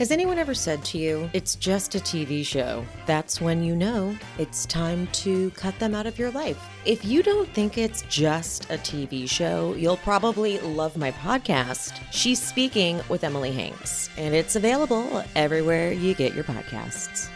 Has anyone ever said to you, it's just a TV show? That's when you know it's time to cut them out of your life. If you don't think it's just a TV show, you'll probably love my podcast. She's speaking with Emily Hanks, and it's available everywhere you get your podcasts.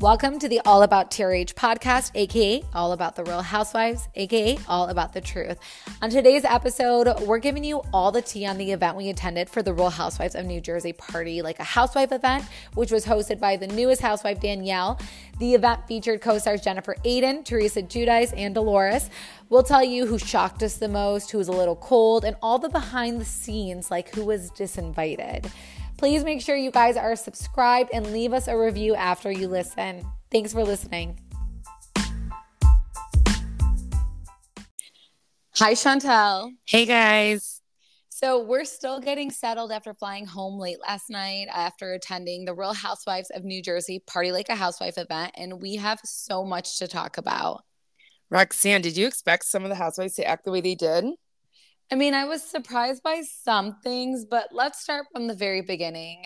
Welcome to the All About TRH podcast, aka All About the Real Housewives, aka All About the Truth. On today's episode, we're giving you all the tea on the event we attended for the Real Housewives of New Jersey party, like a housewife event, which was hosted by the newest housewife, Danielle. The event featured co stars Jennifer Aydin, Teresa Giudice, and Dolores. We'll tell you who shocked us the most, who was a little cold, and all the behind the scenes, like who was disinvited. Please make sure you guys are subscribed and leave us a review after you listen. Thanks for listening. Hi, Shantel. Hey, guys. So, we're still getting settled after flying home late last night after attending the Real Housewives of New Jersey Party Like a Housewife event, and we have so much to talk about. Roxanne, did you expect some of the housewives to act the way they did? I mean, I was surprised by some things, but let's start from the very beginning.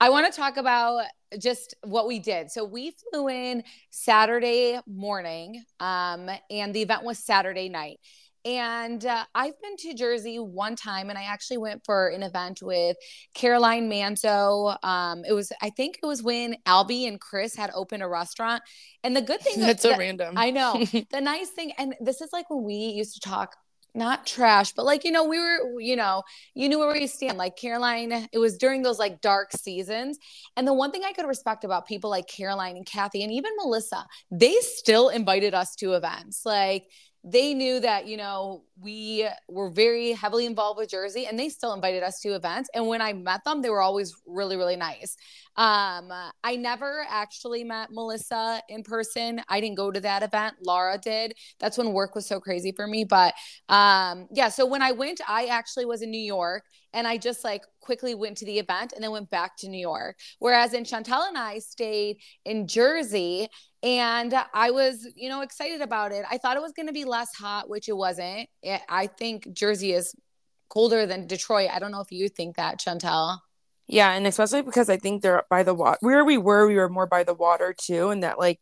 I want to talk about just what we did. So we flew in Saturday morning, um, and the event was Saturday night. And uh, I've been to Jersey one time, and I actually went for an event with Caroline Manzo. Um, it was, I think it was when Albie and Chris had opened a restaurant. And the good thing is that's so random. I know. the nice thing, and this is like when we used to talk not trash, but like, you know, we were, you know, you knew where we stand. Like Caroline, it was during those like dark seasons. And the one thing I could respect about people like Caroline and Kathy and even Melissa, they still invited us to events. Like they knew that you know we were very heavily involved with jersey and they still invited us to events and when i met them they were always really really nice um i never actually met melissa in person i didn't go to that event laura did that's when work was so crazy for me but um yeah so when i went i actually was in new york and I just like quickly went to the event and then went back to New York. Whereas in Shantel and I stayed in Jersey and I was, you know, excited about it. I thought it was going to be less hot, which it wasn't. I think Jersey is colder than Detroit. I don't know if you think that, Shantel. Yeah, and especially because I think they're by the water. Where we were, we were more by the water too, and that like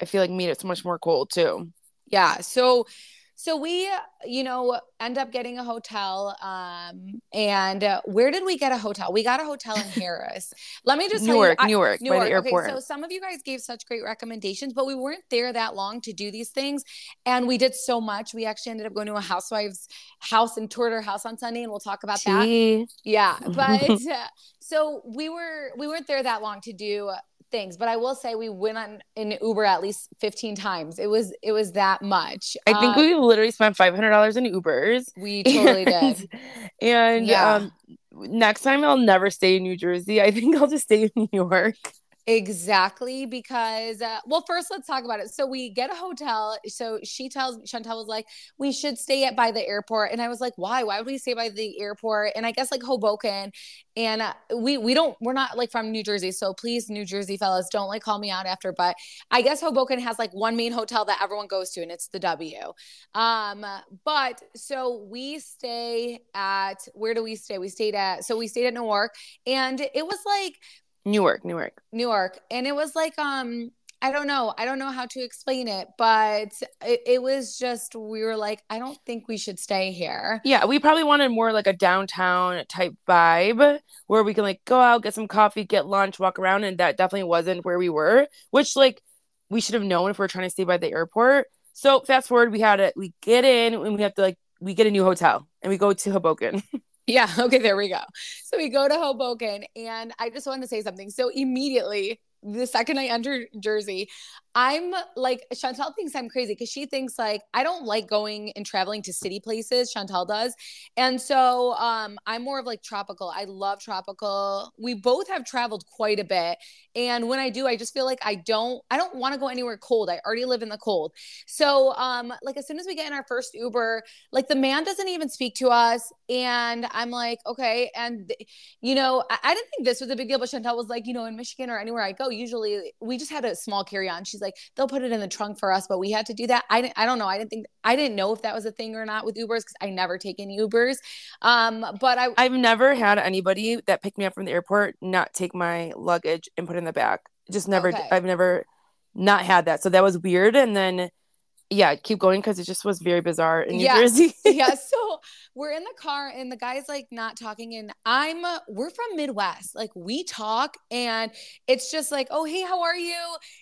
I feel like made it so much more cold too. Yeah. So so we, you know, end up getting a hotel. Um, and uh, where did we get a hotel? We got a hotel in Harris. Let me just Newark, you, I, Newark, Newark, by the airport. Okay, so some of you guys gave such great recommendations, but we weren't there that long to do these things, and we did so much. We actually ended up going to a housewife's house and toured her house on Sunday, and we'll talk about Gee. that. Yeah, but. Uh, so we were we weren't there that long to do things but i will say we went on in uber at least 15 times. It was it was that much. I think um, we literally spent $500 in ubers. We totally and, did. And yeah. um next time i'll never stay in new jersey. I think i'll just stay in new york Exactly, because uh, well, first let's talk about it. So we get a hotel. So she tells Shantel was like, we should stay at by the airport, and I was like, why? Why would we stay by the airport? And I guess like Hoboken, and uh, we we don't we're not like from New Jersey, so please New Jersey fellas, don't like call me out after. But I guess Hoboken has like one main hotel that everyone goes to, and it's the W. Um, but so we stay at where do we stay? We stayed at so we stayed at Newark, and it was like Newark, Newark. Newark. And it was like um I don't know. I don't know how to explain it, but it, it, was just, we were like, I don't think we should stay here. Yeah, we probably wanted more like a downtown type vibe where we can like go out, get some coffee, get lunch, walk around. And that definitely wasn't where we were, which like we should have known if we are trying to stay by the airport. So fast forward, we had it, we get in and we have to like, we get a new hotel and we go to Hoboken. Yeah. Okay. There we go. So we go to Hoboken, and I just wanted to say something. So immediately, the second I enter Jersey, I'm like Shantel thinks I'm crazy because she thinks like I don't like going and traveling to city places. Shantel does, and so um, I'm more of like tropical. I love tropical. We both have traveled quite a bit, and when I do, I just feel like I don't I don't want to go anywhere cold. I already live in the cold, so um, like as soon as we get in our first Uber, like the man doesn't even speak to us, and I'm like okay, and you know I, I didn't think this was a big deal, but Shantel was like you know in Michigan or anywhere I go, usually we just had a small carry on. She's like like they'll put it in the trunk for us, but we had to do that. I I don't know. I didn't think I didn't know if that was a thing or not with Ubers because I never take any Ubers. Um, but I I've never had anybody that picked me up from the airport not take my luggage and put it in the back. Just never. Okay. I've never not had that. So that was weird. And then yeah, keep going because it just was very bizarre in New Yeah. Jersey. yeah so we're in the car and the guy's like not talking and i'm uh, we're from midwest like we talk and it's just like oh hey how are you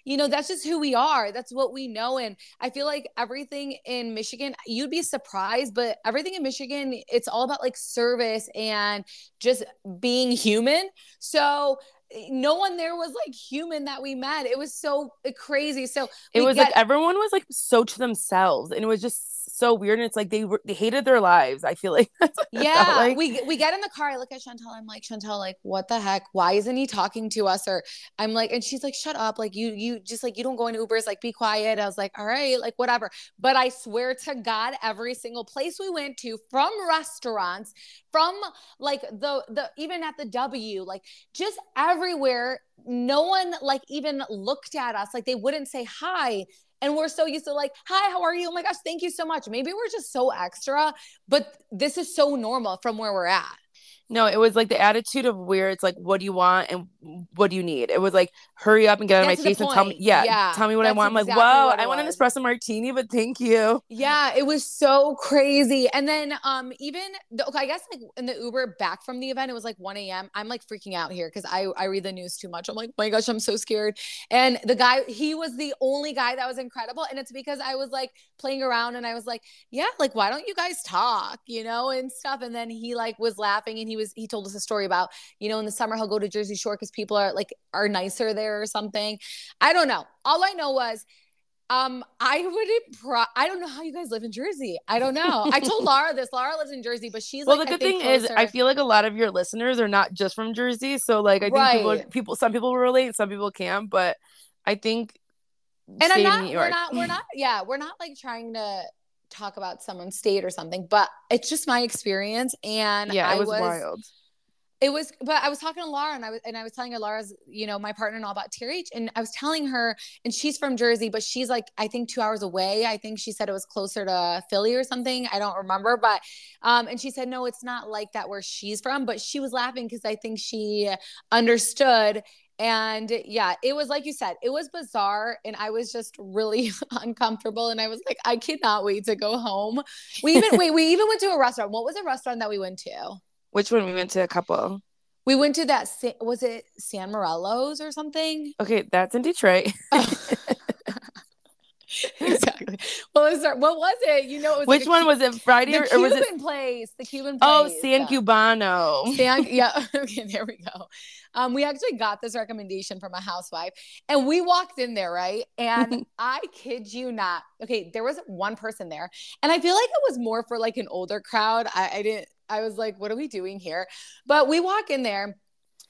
you know that's just who we are that's what we know and i feel like everything in michigan you'd be surprised but everything in michigan it's all about like service and just being human so no one there was like human that we met. It was so eh, crazy. So it was get- like everyone was like so to themselves and it was just so weird and it's like they were they hated their lives i feel like That's what it felt Yeah, like. we we get in the car. I look at Shantel. I'm like, Shantel, like, what the heck? Why isn't he talking to us? Or I'm like, and she's like, shut up. Like, you you just like you don't go in Ubers. Like, be quiet. I was like, all right, like whatever. But I swear to God, every single place we went to, from restaurants, from like the the even at the W, like just everywhere, no one like even looked at us. Like they wouldn't say hi. And we're so used to like, hi, how are you? Oh my gosh, thank you so much. Maybe we're just so extra, but this is so normal from where we're at. No it was like the attitude of where it's like what do you want and what do you need it was like hurry up and get out of That's my face and tell me yeah, Yeah, tell me what i that's want i'm like whoa i want an espresso martini but thank you Yeah, it was so crazy. And then um even the, okay, I guess like in the Uber back from the event, it was like 1 a.m. I'm like freaking out here because I I read the news too much. I'm like, my gosh, I'm so scared. And the guy, he was the only guy that was incredible. And it's because I was like playing around and I was like, yeah, like why don't you guys talk, you know, and stuff. And then he like was laughing and he was he told us a story about, you know, in the summer he'll go to Jersey Shore because people are like are nicer there or something. I don't know. All I know was um, I wouldn't. Pro- I don't know how you guys live in Jersey. I don't know. I told Laura this. Laura lives in Jersey, but she's well like, the good thing think is i feel like a lot of your listeners are not just from jersey so like i think people Right. people some people will relate some people can't but i think and I'm not. We're not. We're not. Yeah, we're not like trying to talk about someone's state or something, but it's just my experience. And yeah I it was, wild. It was but i was talking to laura and i was and i was telling her laura's you know my partner and all about trh and i was telling her and she's from jersey but she's like i think two hours away. I think she said it was closer to philly or something. I don't remember but um and she said no it's not like that where she's from but she was laughing because i think she understood and eh, yeah, it was like you said, it was bizarre. And I was just really uncomfortable. And I was like, I cannot wait to go home. We even wait, we even went to a restaurant. What was a restaurant that we went to? which one we went to a couple We went to that. Was it San Morello's or something? okay that's in detroit oh. exactly. Well, was there? What was it? You know, it was which like one was it friday the or, or Cuban was it place? The Cuban place. oh san yeah. cubano San, yeah. Okay, there we go. Um, we actually got this recommendation from a housewife, and we walked in there, right? And I kid you not. Okay, there was one person there, and I feel like it was more for like an older crowd. I, I didn't. I was like, "What are we doing here?" But we walk in there,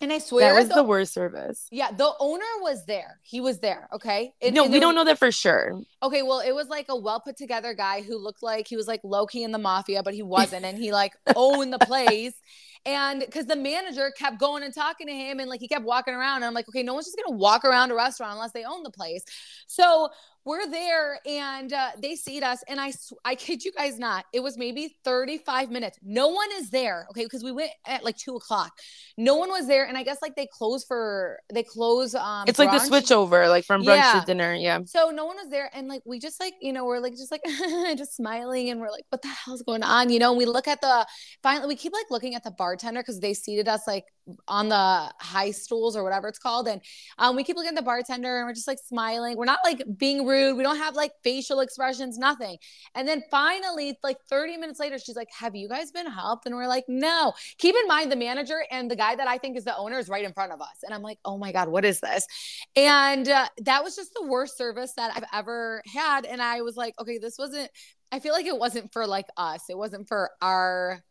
and I swear that was the- the worst service Yeah, the owner was there. He was there. Okay. And- no and we don't know that for sure Okay, well, it was like a well put together guy who looked like he was like Loki in the mafia, but he wasn't, and he like owned the place. And because the manager kept going and talking to him, and like he kept walking around, and I'm like, okay, no one's just gonna walk around a restaurant unless they own the place. So we're there, and uh, they seat us, and I sw- I kid you guys not, it was maybe 35 minutes. No one is there, okay, because we went at like two o'clock. No one was there, and I guess like they close for they close. Um, it's like the brunch. switch over like from brunch Yeah. to dinner yeah So no one was there, and like we just like you know we're like just like just smiling, and we're like, what the hell's going on? You know, and we look at the finally we keep like looking at the bartender because they seated us like on the high stools or whatever it's called, and um, we keep looking at the bartender, and we're just like smiling. We're not like being rude. We don't have like facial expressions, nothing. And then finally, like 30 minutes later, she's like, "Have you guys been helped?" And we're like, "No." Keep in mind the manager and the guy that I think is the owner is right in front of us, and I'm like, "Oh my god, what is this?" And uh, that was just the worst service that I've ever had. And I was like, okay, this wasn't, I feel like it wasn't for like us. It wasn't for our,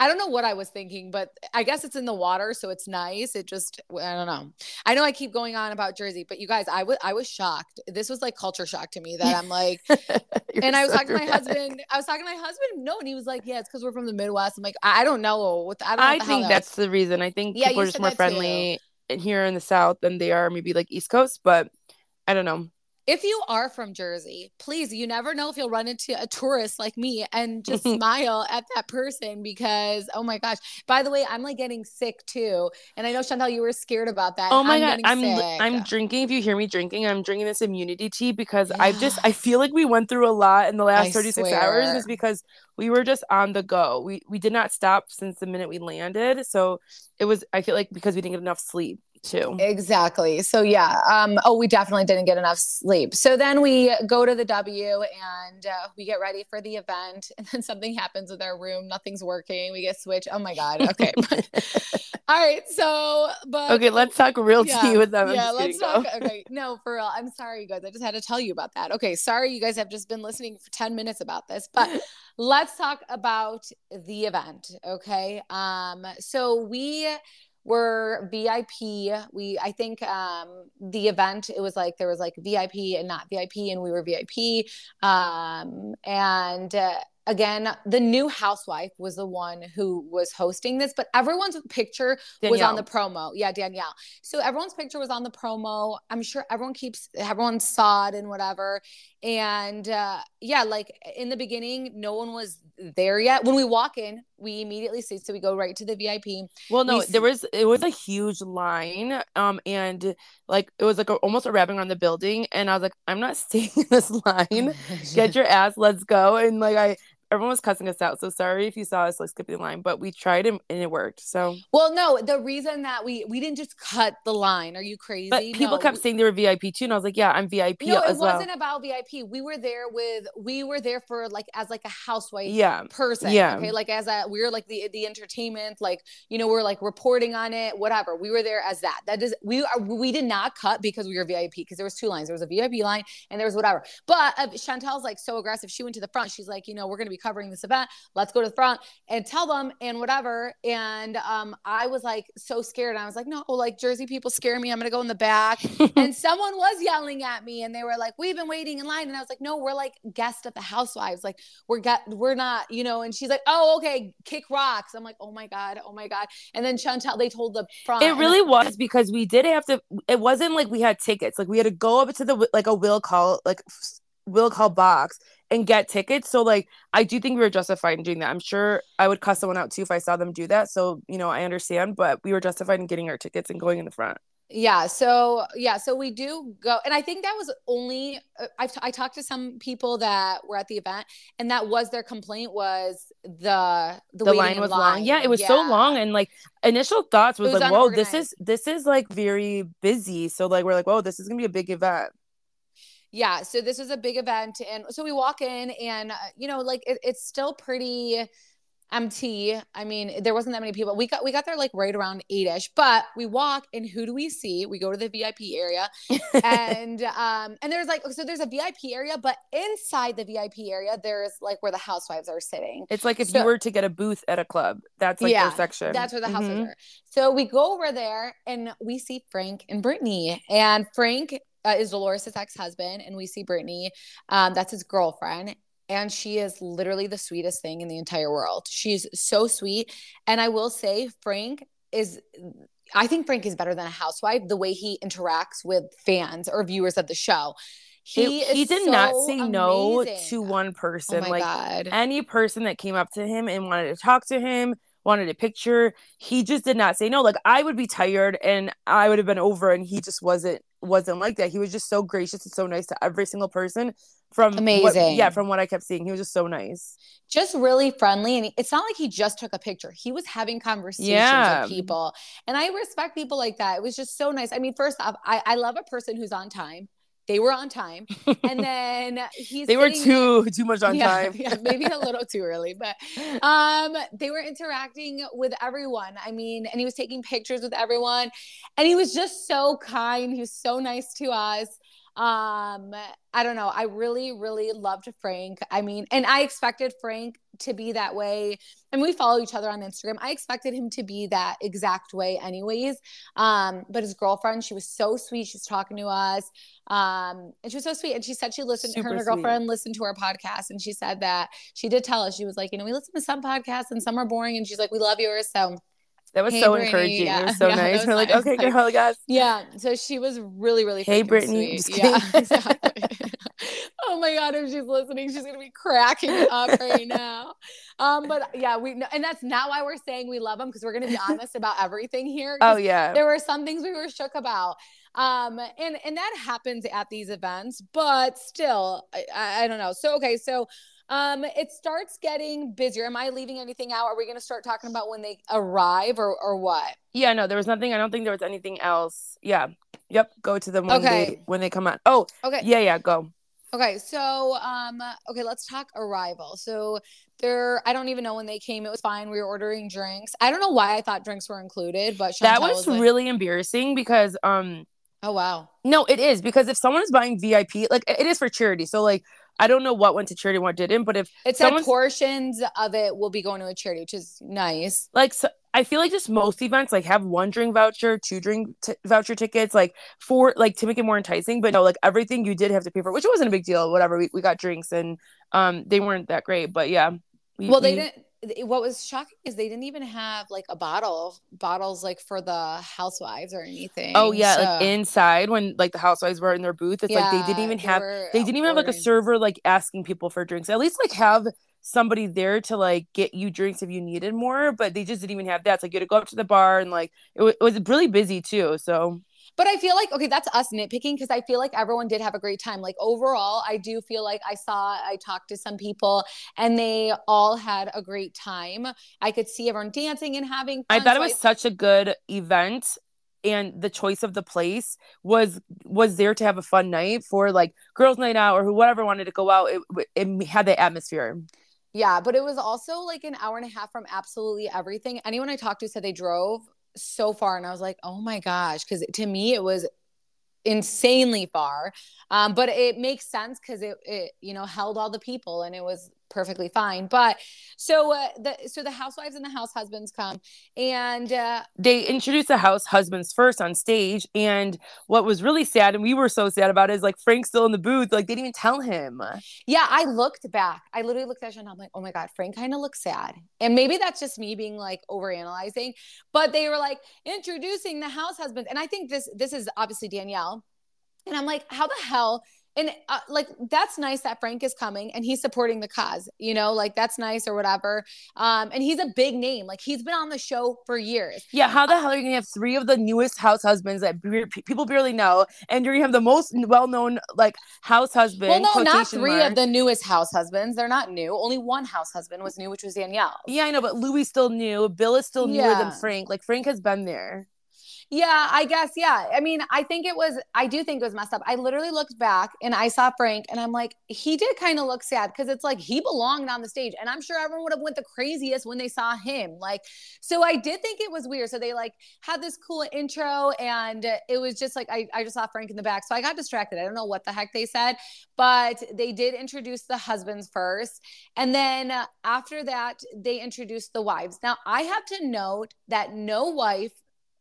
I don't know what I was thinking, but I guess it's in the water. So it's nice. It just, I don't know. I know I keep going on about Jersey, but you guys, I was, I was shocked. This was like culture shock to me that I'm like, and I was so talking to my husband. I was talking to my husband. No, and he was like, "Yeah, it's because we're from the Midwest." I'm like, I don't know what. I don't. Know I think that that's the reason. I think Yeah, people are just more that too. friendly here in the South than they are maybe like East Coast, but I don't know. If you are from Jersey, please, you never know if you'll run into a tourist like me and just smile at that person because, oh my gosh. By the way, I'm like getting sick too. And I know, Shantel, you were scared about that. Oh my I'm God. I'm, sick. I'm drinking. If you hear me drinking, I'm drinking this immunity tea because yeah. I just, I feel like we went through a lot in the last I 36 swear. hours. It's because we were just on the go. We, we did not stop since the minute we landed. So it was, I feel like because we didn't get enough sleep too. Exactly. So yeah. Um, oh, we definitely didn't get enough sleep. So then we go to the W and uh, we get ready for the event, and then something happens with our room. Nothing's working. We get switched. Oh my god. Okay. All right. So, but okay, let's talk real yeah, tea with them. Yeah, let's talk. Go. Okay. No, for real. I'm sorry, you guys. I just had to tell you about that. Okay. Sorry, you guys have just been listening for 10 minutes about this, but let's talk about the event. Okay. Um. So we were VIP. We I think um the event it was like there was like VIP and not VIP and we were VIP. Um and uh, again, the new housewife was the one who was hosting this, but everyone's picture Danielle. was on the promo. Yeah, Danielle. So everyone's picture was on the promo. I'm sure everyone keeps everyone saw it and whatever. And uh, yeah, like in the beginning, no one was there yet. When we walk in, we immediately see. So we go right to the VIP. Well, no, we there was it was a huge line, um, and like it was like a, almost a wrapping around the building, and I was like, I'm not staying in this line. Get your ass, let's go. And like I everyone was cussing us out. So sorry if you saw us like skipping the line, but we tried and, and, it worked. So well, no, the reason that we we didn't just cut the line. Are you crazy? But people no. kept saying they were VIP too, and I was like, yeah, I'm VIP. No, it wasn't about VIP. We were there with we were there for like as like a housewife yeah. person. Yeah. Okay. Like as a we were like the the entertainment, like you know, we're like reporting on it, whatever. We were there as that. That is we are we did not cut because we were VIP because there was two lines. There was a VIP line and there was whatever. But uh, Shantel's like so aggressive. She went to the front. She's like, you know, we're gonna be covering this event let's go to the front and tell them and whatever. And um, I was like so scared. I was like, no, like Jersey people scare me. I'm gonna go in the back. and someone was yelling at me, and they were like, "We've been waiting in line." And I was like, "No, we're like guests at the housewives. Like we're get we're not, you know." And she's like, "Oh, okay, kick rocks." I'm like, "Oh my god, oh my god." And then Shantel, they told the front. It really was because we did have to. It wasn't like we had tickets. Like we had to go up to the like a will call like will call box and get tickets. So like I do think we were justified in doing that. I'm sure I would cuss someone out too if I saw them do that. So, you know, I understand, but we were justified in getting our tickets and going in the front. Yeah. So, yeah. So we do go. And I think that was only, uh, I've t- I talked to some people that were at the event and that was their complaint was the, the, the line was line. long. Yeah. It was yeah. so long. And like initial thoughts was, was like, whoa, this is, this is like very busy. So like, we're like, whoa, this is going to be a big event yeah so this was a big event and so we walk in and uh, you know like it, it's still pretty empty. I mean there wasn't that many people. We got we got there like right around eight-ish but we walk and who do we see? We go to the vip area and um and there's like so there's a vip area but inside the vip area there's like where the housewives are sitting. It's like if so, you were to get a booth at a club that's like yeah, their section. that's where the mm-hmm. housewives are. So we go over there and we see frank and brittany and frank uh, is Dolores' ex husband, and we see Brittany. Um, that's his girlfriend. And she is literally the sweetest thing in the entire world. She's so sweet. And I will say, Frank is I think Frank is better than a housewife the way he interacts with fans or viewers of the show. He it, he did so not say amazing. no to one person. Oh like God. any person that came up to him and wanted to talk to him, wanted a picture, he just did not say no. Like I would be tired and I would have been over and he just wasn't wasn't like that. He was just so gracious and so nice to every single person from amazing. What, yeah, from what I kept seeing, he was just so nice. Just really friendly. And it's not like he just took a picture. He was having conversations yeah. with people. And I respect people like that. It was just so nice. I mean, first off, I, I love a person who's on time they were on time. And then he's they were too too much on yeah, time. yeah maybe a little too early but um they were interacting with everyone. I mean and he was taking pictures with everyone. And he was just so kind. He was so nice to us um i don't know. I really really loved frank. I mean and i expected frank to be that way and we follow each other on instagram. I expected him to be that exact way anyways. Um but his girlfriend she was so sweet. She was talking to us. Um and she was so sweet. And she said she listened Super her and her girlfriend sweet. listened to our podcast and she said that she did tell us. She was like you know we listen to some podcasts and some are boring. And she's like we love yours. So That was Hey, so Brittany. encouraging. Yeah. It was so Yeah, nice. was We're like, okay, Like- girl, guys. Yeah, so she was really, really. Hey, Brittany. Yeah, exactly. oh my god, if she's listening, she's gonna be cracking up right now. Um, but yeah, we and that's not why we're saying we love them because we're gonna be honest about everything here. Oh yeah. there were some things we were shook about. Um, and and that happens at these events, but still, I I don't know. So okay, so um, it starts getting busier. Am I leaving anything out? Are we gonna start talking about when they arrive or or what? Yeah, no, there was nothing. I don't think there was anything else. Yeah. Yep. Go to them when Okay. they when they come out. Oh, Okay. yeah, yeah, go. Okay, so um okay, let's talk arrival. So there I don't even know when they came. It was fine. We were ordering drinks. I don't know why I thought drinks were included, but that Shantel was like, really embarrassing because um Oh wow. no, it is because if someone is buying VIP, like it is for charity. So like I don't know what went to charity, what didn't, but if It said portions of it will be going to a charity, which is nice. like so, I feel like just most events like have one drink voucher, two drink t- voucher tickets, like for like to make it more enticing. But no, like everything you did have to pay for, which wasn't a big deal. Whatever, we, we got drinks and um they weren't that great, but yeah. we- Well, they we- didn't what was shocking is they didn't even have like a bottle bottles like for the housewives or anything. Oh yeah, like inside when like the housewives were in their booth, it's like they didn't even they have they didn't even have like a server like asking people for drinks. At least like have somebody there to like get you drinks if you needed more, but they just didn't even have that. It's like you had to go up to the bar and like it, wa- it was really busy too. So But I feel like okay, that's us nitpicking because I feel like everyone did have a great time. Like overall, I do feel like I saw, I talked to some people, and they all had a great time. I could see everyone dancing and having fun. I thought it so was such a good event and the choice of the place was was there to have a fun night for like girls night out or whoever wanted to go out it, it had the atmosphere yeah, but it was also like an hour and a half from absolutely everything. Anyone I talked to said they drove so far, and I was like, oh my gosh, because to me it was insanely far. Um, but it makes sense because it, it, you know, held all the people and it was perfectly fine. But so uh, the so the housewives and the house husbands come, and uh, they introduced the house husbands first on stage and what was really sad and we were so sad about it is like frank's still in the booth like they didn't even tell him yeah, I looked back. I literally looked at Shantel. I'm like, oh my god, Frank kind of looks sad, and maybe that's just me being like overanalyzing. But they were like introducing the house husbands, and I think this this is obviously Danielle, and I'm like, how the hell? And uh, like that's nice that Frank is coming and he's supporting the cause, you know, like that's nice or whatever. Um, and he's a big name, like he's been on the show for years. yeah how the hell are you gonna have three of the newest house husbands that be- people barely know and you're gonna have the most well-known like house husband well, no, not three mark. of the newest house husbands. They're not new. Only one house husband was new, which was Danielle. yeah i know but louis still new bill is still newer than frank like frank has been there Yeah, I guess. Yeah. I mean, I think it was, I do think it was messed up. I literally looked back and I saw Frank and I'm like, he did kind of look sad because it's like he belonged on the stage. And I'm sure everyone would have went the craziest when they saw him. Like, so I did think it was weird. So they like had this cool intro and it was just like, I, I just saw Frank in the back. So I got distracted. I don't know what the heck they said, but they did introduce the husbands first. And then after that, they introduced the wives. Now I have to note that no wife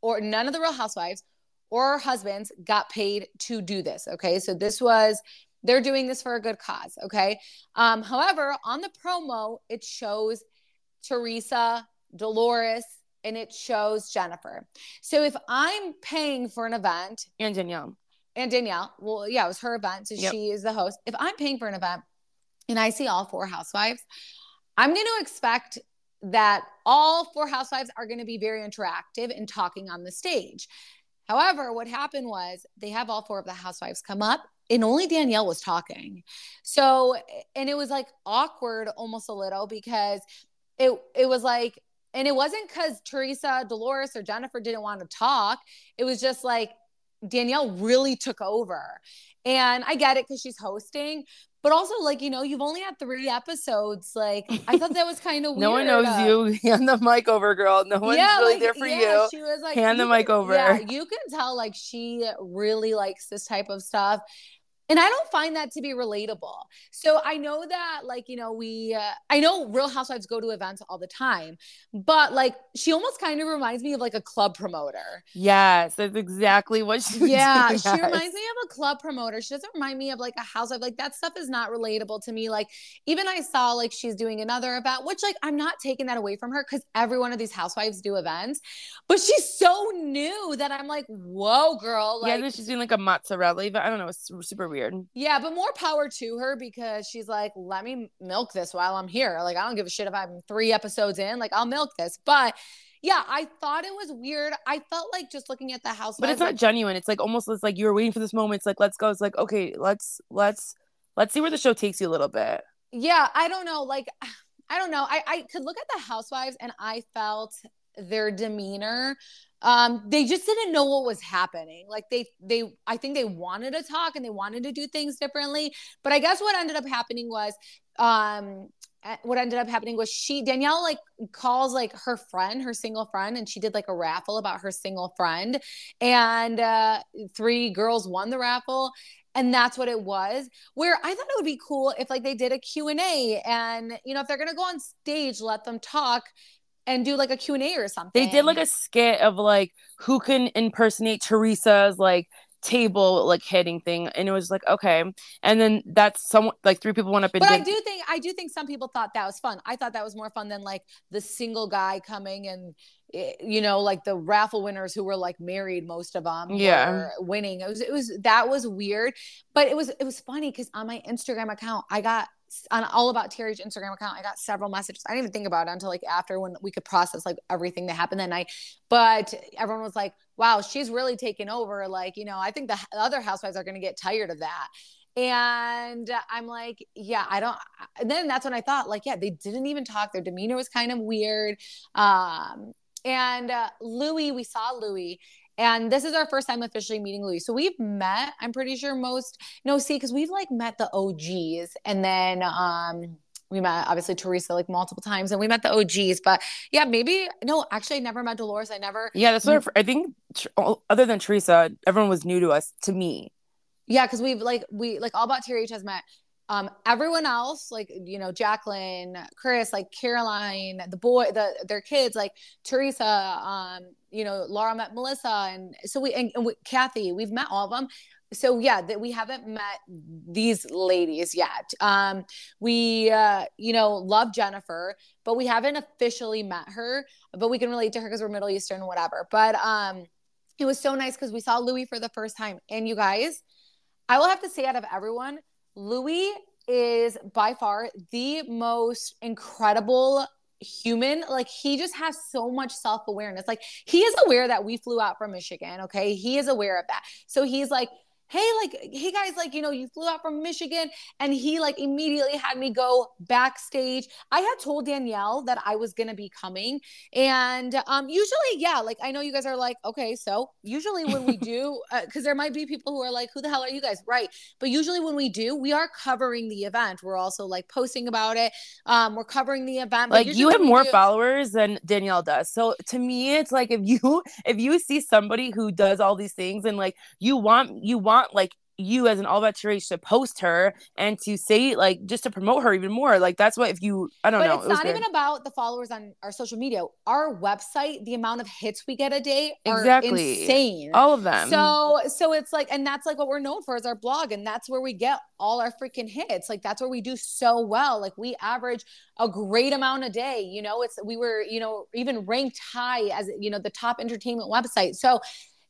or none of the real housewives or husbands got paid to do this. Okay. So this was, they're doing this for a good cause. Okay. Um, however, on the promo, it shows Teresa, Dolores, and it shows Jennifer. So if I'm paying for an event and danielle and Danielle, well, yeah, it was her event. So Yep. she is the host. If I'm paying for an event and I see all four housewives, I'm going to expect that all four housewives are going to be very interactive and talking on the stage. However, what happened was they have all four of the housewives come up and only Danielle was talking. So, and it was like awkward almost a little because it it was like and it wasn't cuz Teresa, Dolores or Jennifer didn't want to talk. It was just like Danielle really took over. And I get it cuz she's hosting, but also like, you know, you've only had 3 episodes. Like I thought that was kind of weird. no one knows Uh, you hand the mic over girl no one's really like, there for yeah, you She was like, Hand the mic can- over. Yeah, you can tell like she really likes this type of stuff. And I don't find that to be relatable. So I know that, like, you know, we, uh, I know Real Housewives go to events all the time, but like, she almost kind of reminds me of like a club promoter. Yes, that's exactly what she. Yeah, she reminds me of a club promoter. She doesn't remind me of like a housewife. Like that stuff is not relatable to me. Like even I saw like she's doing another event, which like I'm not taking that away from her because every one of these housewives do events, but she's so new that I'm like, whoa, girl. Like, yeah, she's doing like a mozzarella event. I don't know. It's super weird. Yeah, but more power to her because she's like, let me milk this while I'm here. Like, I don't give a shit if I'm three episodes in. Like, I'll milk this. But yeah, I thought it was weird. I felt like just looking at the house, but it's not like, genuine. It's like almost it's like you were waiting for this moment. It's like let's go. It's like okay, let's let's let's see where the show takes you a little bit. Yeah, I don't know. Like, I don't know. I I could look at the housewives and I felt their demeanor um they just didn't know what was happening. Like they they i think they wanted to talk and they wanted to do things differently. But i guess what ended up happening was um what ended up happening was she Danielle like calls like her friend, her single friend, and she did like a raffle about her single friend, and uh, three girls won the raffle, and that's what it was. Where I thought it would be cool if like they did a Q and A, and you know if they're gonna go on stage, let them talk and do like a Q&A or something. They did like a skit of like who can impersonate Teresa's like table like hitting thing and it was like okay. And then that's some like three people went up and but did- i do think i do think some people thought that was fun. I thought that was more fun than like the single guy coming and eh, you know like the raffle winners who were like married most of them yeah. winning. It was it was that was weird. But it was it was funny because on my instagram account i got on all about Terry's Instagram account, I got several messages. I didn't even think about it until like after when we could process like everything that happened that night. But everyone was like, wow, she's really taken over. Like, you know, I think the other housewives are going to get tired of that. And I'm like, yeah, I don't. And then that's when I thought, like, yeah, they didn't even talk. Their demeanor was kind of weird. Um, and uh, Louis, we saw Louis, and this is our first time officially meeting Louis. So we've met, I'm pretty sure most, no, see, because we've like met the OGs and then um we met obviously Teresa like multiple times and we met the OGs. But yeah, maybe no, actually I never met Dolores. I never Yeah, that's what I think other than Teresa, everyone was new to us, to me. Yeah, because we've like we like all about TRH has met um everyone else like you know jacqueline chris like caroline the boy the their kids like teresa um you know laura met melissa and so we and, and we, kathy we've met all of them. So yeah that we haven't met these ladies yet. Um we uh you know love jennifer but we haven't officially met her but we can relate to her because we're middle eastern whatever. But um it was so nice because we saw louis for the first time. And you guys i will have to say out of everyone Louis is by far the most incredible human. Like he just has so much self-awareness. Like he is aware that we flew out from michigan okay? He is aware of that. So he's like hey like hey guys like you know you flew out from michigan and he like immediately had me go backstage. I had told danielle that i was gonna be coming and um usually yeah like i know you guys are like okay so usually when we do because uh, there might be people who are like who the hell are you guys? Right but usually when we do we are covering the event. We're also like posting about it um we're covering the event like you have more do- followers than danielle does. So to me it's like if you if you see somebody who does all these things and like you want you want want like you as an all about to post her and to say like just to promote her even more. Like that's what if you i don't but know it's it not even about the followers on our social media. Our website the amount of hits we get a day are exactly. insane. All of them. So so it's like and that's like what we're known for is our blog and that's where we get all our freaking hits. Like that's where we do so well. Like we average a great amount a day you know? It's we were you know even ranked high as you know the top entertainment website. So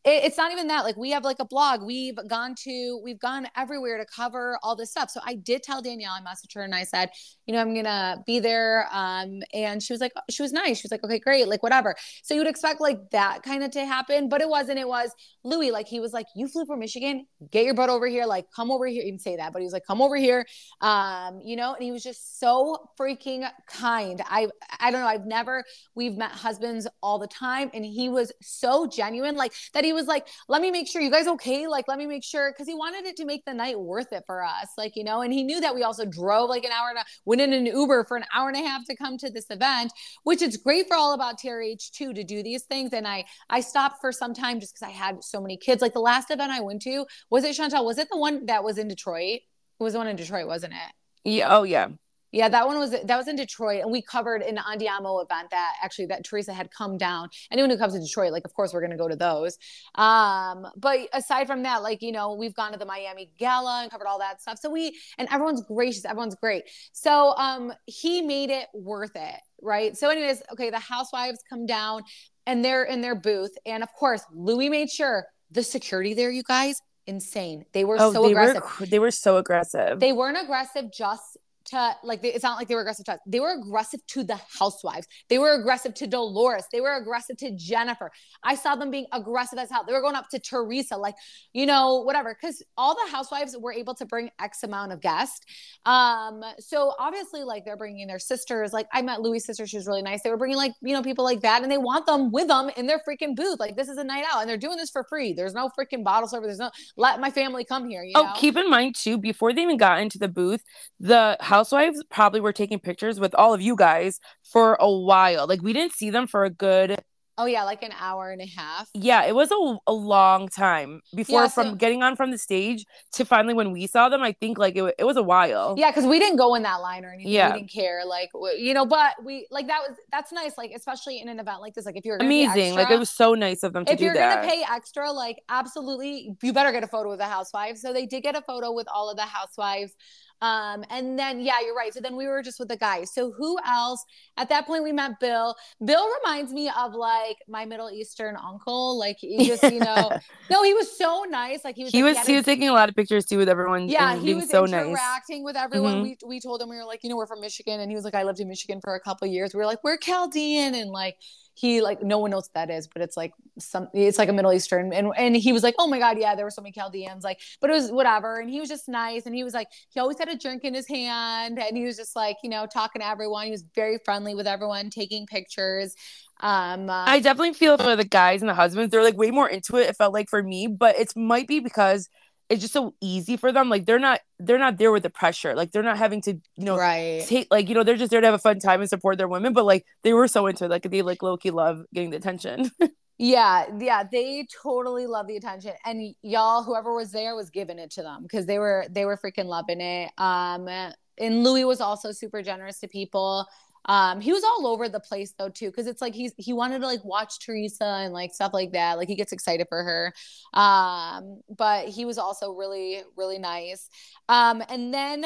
it, it's not even that. Like we have like a blog. We've gone to, we've gone everywhere to cover all this stuff. So I did tell Danielle, I messaged and I said, you know, I'm gonna be there. Um, and she was like, she was nice. She was like, okay, great, like whatever. So you would expect like that kind of to happen, but it wasn't. It was Louis. Like he was like, you flew from Michigan, get your butt over here. Like come over here. He didn't say that, but he was like, come over here. Um, you know, and he was just so freaking kind. I I don't know. I've never. We've met husbands all the time, and he was so genuine. Like that. He was like, let me make sure you guys okay. Like, let me make sure because he wanted it to make the night worth it for us. Like, you know, and he knew that we also drove like an hour and a, went in an Uber for an hour and a half to come to this event, which is great for all about TRH too to do these things. And I I stopped for some time just because I had so many kids. Like the last event I went to was it Shantel? Was it the one that was in Detroit? It was the one in Detroit, wasn't it? Yeah. Oh yeah. Yeah, that one was that was in Detroit, and we covered an Andiamo event that actually that Teresa had come down. Anyone who comes to Detroit, like of course we're gonna go to those. Um, but aside from that, like you know, we've gone to the Miami Gala and covered all that stuff. So we and everyone's gracious, everyone's great. So um, he made it worth it, right? So, anyways, okay, the housewives come down and they're in their booth, and of course, Louis made sure the security there, you guys, insane. They were Oh, so they aggressive. were they were so aggressive. They weren't aggressive just to like they, it's not like they were aggressive to us. They were aggressive to the housewives. They were aggressive to Dolores. They were aggressive to Jennifer. I saw them being aggressive as hell. They were going up to Teresa, like, you know, whatever. Cause all the housewives were able to bring X amount of guests. Um, so obviously, like they're bringing their sisters. Like I met Louis' sister, she was really nice. They were bringing like, you know, people like that, and they want them with them in their freaking booth. Like this is a night out, and they're doing this for free. There's no freaking bottle service. There's no let my family come here. You Oh, know? keep in mind too, before they even got into the booth, the housewives probably were taking pictures with all of you guys for a while. Like we didn't see them for a good oh yeah, like an hour and a half. yeah, it was a, a long time before Yeah, so- from getting on from the stage to finally when we saw them. I think like it, it was a while. Yeah, because we didn't go in that line or anything. Yeah. We didn't care. Like, you know, but we like that was that's nice. Like, especially in an event like this. Like, if you're amazing. Like it was so nice of them to if you're that. gonna pay extra, like absolutely, you better get a photo with the housewives. So they did get a photo with all of the housewives. Um, and then yeah, you're right. So then we were just with the guys. So who else? At that point, we met Bill. Bill reminds me of like my Middle Eastern uncle. Like he just, you know, no, he was so nice. Like he was. he like, was he was taking a lot of pictures too with everyone. yeah, and he being was so nice. interacting with everyone. Mhm. We we told him we were like, you know, we're from Michigan, and he was like, I lived in Michigan for a couple years. We were like, we're Chaldean, and like he like no one knows what that is, but it's like some it's like a Middle Eastern, and and he was like, oh my god, yeah, there were so many Chaldeans, like, but it was whatever, and he was just nice, and he was like, he always had a drink in his hand, and he was just like, you know, talking to everyone. He was very friendly with everyone, taking pictures. Um, uh, I definitely feel for the guys and the husbands. They're like way more into it. It felt like for me, but it might be because it's just so easy for them. Like they're not they're not there with the pressure. Like they're not having to you know right. take like you know they're just there to have a fun time and support their women. But like they were so into it. Like they like low key love getting the attention. Yeah, yeah, they totally love the attention, and y'all, whoever was there was giving it to them because they were they were freaking loving it. Um, and Louis was also super generous to people. Um, he was all over the place though too, because it's like he's he wanted to like watch Teresa and like stuff like that. Like he gets excited for her. Um, but he was also really really nice. Um, and then.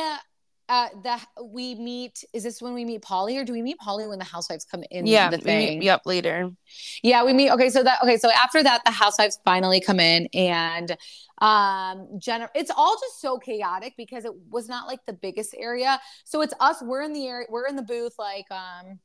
Uh, the we meet. Is this when we meet Polly, or do we meet Polly when the housewives come in? yeah, the we thing. meet- yep. Later, Yeah, we meet. Okay, so that okay, so after that, the housewives finally come in, and um, Jennifer. It's all just so chaotic because it was not like the biggest area. So it's us. We're in the area. We're in the booth, like um,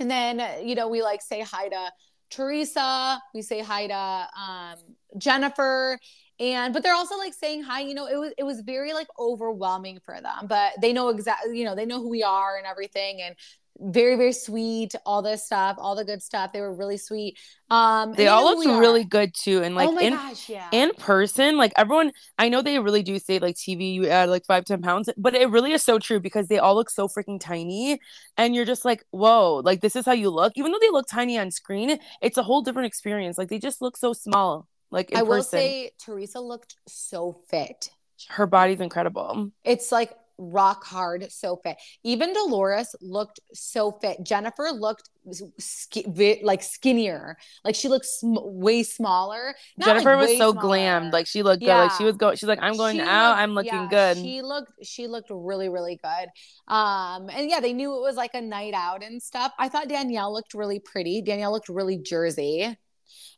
and then you know we like say hi to Teresa. We say hi to um Jennifer. And but they're also like saying hi, you know, it was it was very like overwhelming for them, but they know exactly, you know, they know who we are and everything and very very sweet all this stuff all the good stuff they were really sweet um they all looked we are. really good too. And like oh my in gosh yeah in person, like everyone, I know they really do say like TV, you add like five ten pounds, but it really is so true because they all look so freaking tiny. And you're just like, whoa, like this is how you look. Even though they look tiny on screen, it's a whole different experience. Like they just look so small, like in i will person. say teresa looked so fit Her body's incredible. it's like rock hard so fit even dolores looked so fit jennifer looked sk- like skinnier like she looked sm- way smaller Not, like, Jennifer was so smaller. glammed. Like she looked good. Like she was going, she's like, I'm going She out. looked- I'm looking yeah, good. She looked she looked really really good. Um and yeah, they knew it was like a night out and stuff. I thought Danielle looked really pretty. Danielle looked really Jersey.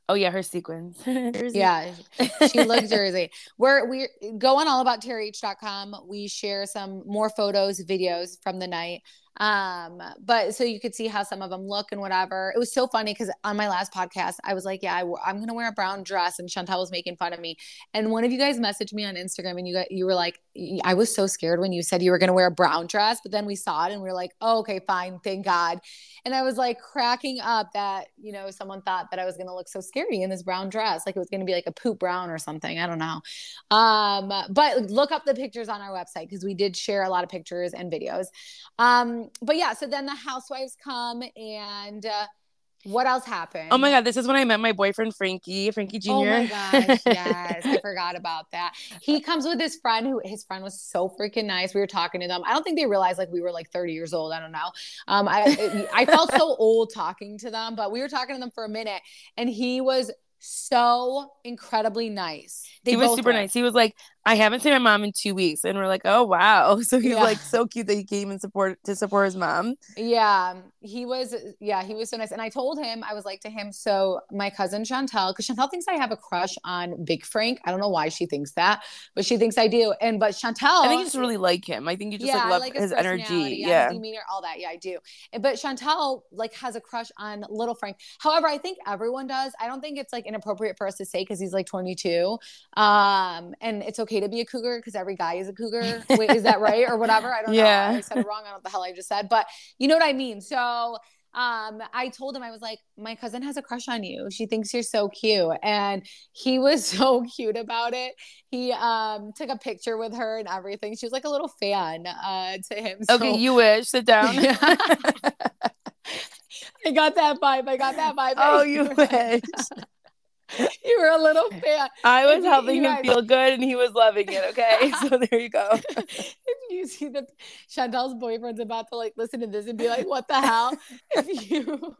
Oh yeah, her sequins. Yeah, she looked Jersey. We're we go on all about TRH.com. We share some more photos, videos from the night. Um, but so you could see how some of them look and whatever. It was so funny because on my last podcast, I was like, "Yeah, I, am gonna wear a brown dress," and Shantel was making fun of me. And one of you guys messaged me on Instagram, and you got you were like, "I was so scared when you said you were gonna wear a brown dress," but then we saw it and we were like, "Oh, okay, fine, thank God." And I was like cracking up that you know someone thought that I was gonna look so scary in this brown dress, like it was gonna be like a poop brown or something. I don't know. Um, but look up the pictures on our website because we did share a lot of pictures and videos. Um, but yeah, so then the housewives come and uh, what else happened? Oh my god, this is when I met my boyfriend Frankie, Frankie Jr. Oh my gosh, yes, I forgot about that. He comes with his friend who his friend was so freaking nice. We were talking to them. I don't think they realized like we were like 30 years old. I don't know. Um, I I felt so old talking to them, but we were talking to them for a minute, and he was so incredibly nice. They he was super were. nice. He was like, I haven't seen my mom in two weeks. And we're like, oh wow. So he's yeah. like so cute that he came and support to support his mom. Yeah. He was yeah, he was so nice. And I told him, I was like to him, so my cousin Shantel, because Shantel thinks I have a crush on Big Frank. I don't know why she thinks that, but she thinks I do. And but Shantel I think you just really like him. I think you just yeah, like love like his, his energy. Yeah. His demeanor, all that. Yeah, I do. But Shantel like has a crush on little Frank. However, I think everyone does. I don't think it's like inappropriate for us to say because he's like 22. Um, and it's okay to be a cougar because every guy is a cougar. Wait, is that right or whatever? I don't yeah. know. I said it wrong. I don't know what the hell I just said, but you know what I mean. So um, I told him I was like, my cousin has a crush on you. She thinks you're so cute, and he was so cute about it. He um took a picture with her and everything. She was like a little fan uh to him. So. Okay, you wish. Sit down. I got that vibe. I got that vibe. Oh, you wish. you were a little fan. I was helping him feel good and he was loving it. Okay. so there you go. if you see the Shantel's boyfriend's about to like listen to this and be like, what the hell? if you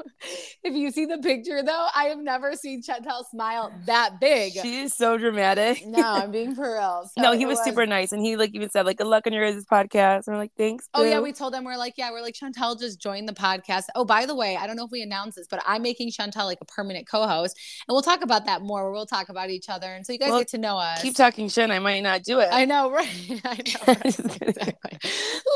if you see the picture though, I have never seen Shantel smile that big. She is so dramatic. no, I'm being for real. So no, he was, was, super nice. And he like even said, like, good luck on your guys' podcast. And we're like, thanks. Oh yeah, we told them we're like, yeah, we're like Shantel just joined the podcast. Oh, by the way, I don't know if we announced this, but I'm making Shantel like a permanent co-host. And we'll talk about that more. We'll talk about each other, and so you guys well, get to know us. Keep talking shit. I might not do it. I know, right? I know, right? exactly.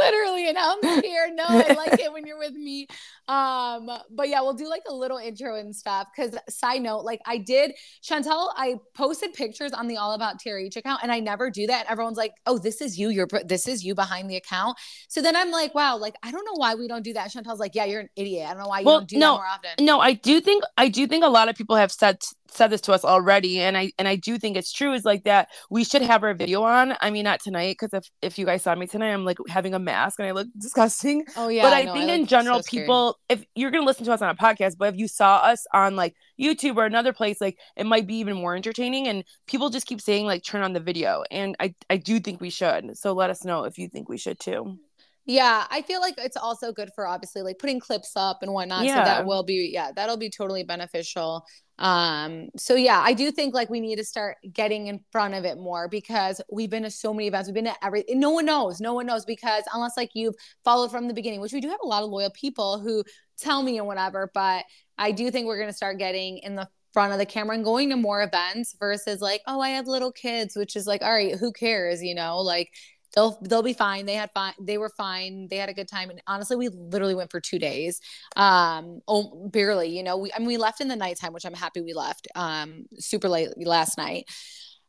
Literally, and I'm scared. No, I like it when you're with me. Um, but yeah, we'll do like a little intro and stuff. Because side note, like I did, Shantel, I posted pictures on the All About TRH account, and I never do that. And everyone's like, "Oh, this is you. You're this is you behind the account." So then I'm like, "Wow, like I don't know why we don't do that." Shantel's like, "Yeah, you're an idiot. I don't know why you well, don't do no, that more often." No, I do think I do think a lot of people have said said this to us already and i and i do think it's true is like that we should have our video on i mean not tonight because if if you guys saw me tonight i'm like having a mask and i look disgusting oh yeah but i, I think I in general so people if you're gonna listen to us on a podcast but if you saw us on like youtube or another place like it might be even more entertaining and people just keep saying like turn on the video and i i do think we should so let us know if you think we should too yeah, I feel like it's also good for obviously like putting clips up and whatnot. Yeah. So that will be yeah, that'll be totally beneficial. Um, so yeah, I do think like we need to start getting in front of it more because we've been to so many events, we've been to every no one knows, no one knows because unless like you've followed from the beginning, which we do have a lot of loyal people who tell me and whatever, but I do think we're gonna start getting in the front of the camera and going to more events versus like, oh, I have little kids, which is like, all right, who cares, you know, like they'll they'll be fine. They had fine they were fine. They had a good time. And honestly we literally went for two days um oh barely you know we I mean we left in the nighttime which i'm happy we left um super late last night.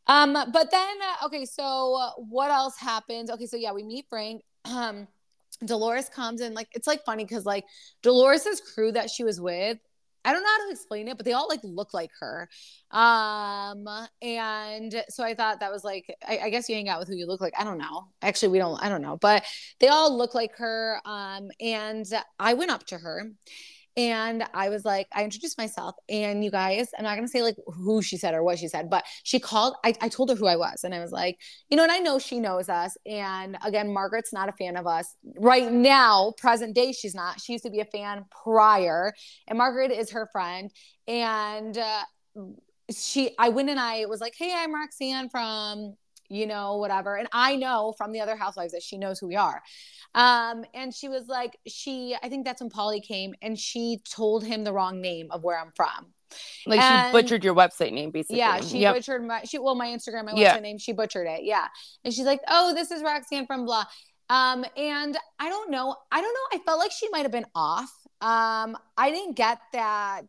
Um but then uh, okay so what else happens okay so yeah we meet frank um dolores comes and like it's like funny because like dolores's crew that she was with I don't know how to explain it, but they all like look like her. Um, and so I thought that was like, I, I, guess you hang out with who you look like. I don't know. Actually, we don't, I don't know, but they all look like her. Um, and I went up to her and I was like, I introduced myself, and you guys, I'm not gonna say like who she said or what she said, but she called. I, I told her who I was, and I was like, you know, and I know she knows us. And again, Margaret's not a fan of us right now, present day. She's not. She used to be a fan prior, and Margaret is her friend. And uh, she, I went and I was like, hey, I'm Roxanne from you know, whatever. And I know from the other housewives that she knows who we are. Um, and she was like, she, I think that's when Paulie came and she told him the wrong name of where I'm from. Like and, she butchered your website name, basically. Yeah, she yep. butchered my she well, my Instagram, my yeah. website name, she butchered it. Yeah. And she's like, Oh, this is Roxanne from blah. Um, and I don't know. I don't know. I felt like she might have been off. Um, I didn't get that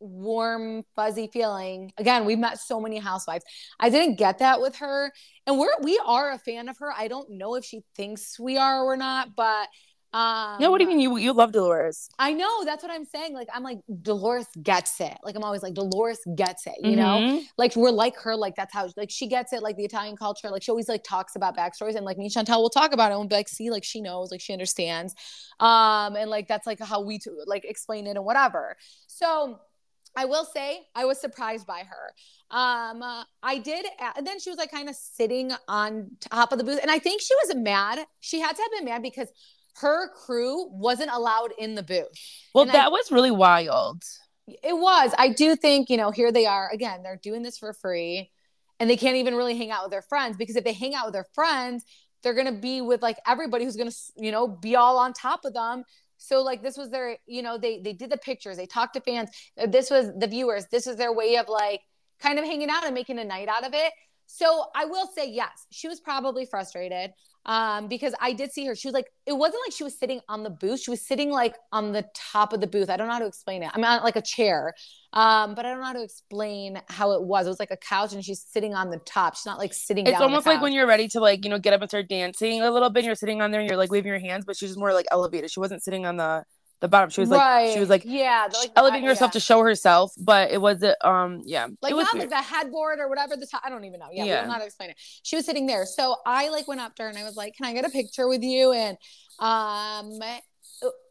warm, fuzzy feeling. Again, we've met so many housewives. I didn't get that with her. And we're we are a fan of her. I don't know if she thinks we are or not, but um No, what do you mean? You you love Dolores. I know that's what I'm saying. Like I'm like Dolores gets it. Like I'm always like Dolores gets it. You know, Mhm. like we're like her. Like that's how like she gets it. Like the Italian culture. Like she always like talks about backstories, and like me and Shantel will talk about it and be like, see, like she knows, like she understands, um, and like that's like how we t- like explain it and whatever. So I will say I was surprised by her. Um, uh, I did, and then she was like kind of sitting on top of the booth, and I think she was mad. She had to have been mad because her crew wasn't allowed in the booth. Well, And I- that was really wild. It was. I do think, you know, here they are again, they're doing this for free and they can't even really hang out with their friends because if they hang out with their friends, they're going to be with like everybody who's going to, you know, be all on top of them. So like this was their, you know, they they did the pictures, they talked to fans. Uh, This was the viewers. This is their way of like kind of hanging out and making a night out of it. So I will say yes, she was probably frustrated um because I did see her. She was like it wasn't like she was sitting on the booth. She was sitting like on the top of the booth. I don't know how to explain it. I'm on like a chair. Um but I don't know how to explain how it was. It was like a couch and she's sitting on the top. She's not like sitting It's almost like when you're ready to like, you know, get up and start dancing a little bit. And you're sitting on there and you're like waving your hands, but she's more like elevated. She wasn't sitting on the the bottom. She was like she was like yeah, like elevating uh, herself yeah. to show herself, but it was um yeah. like it was not weird. like the headboard or whatever the top. I don't even know. Yeah, we Yeah. don't know how to explain it. She was sitting there, so I like went up to her and I was like, "Can I get a picture with you?" And um,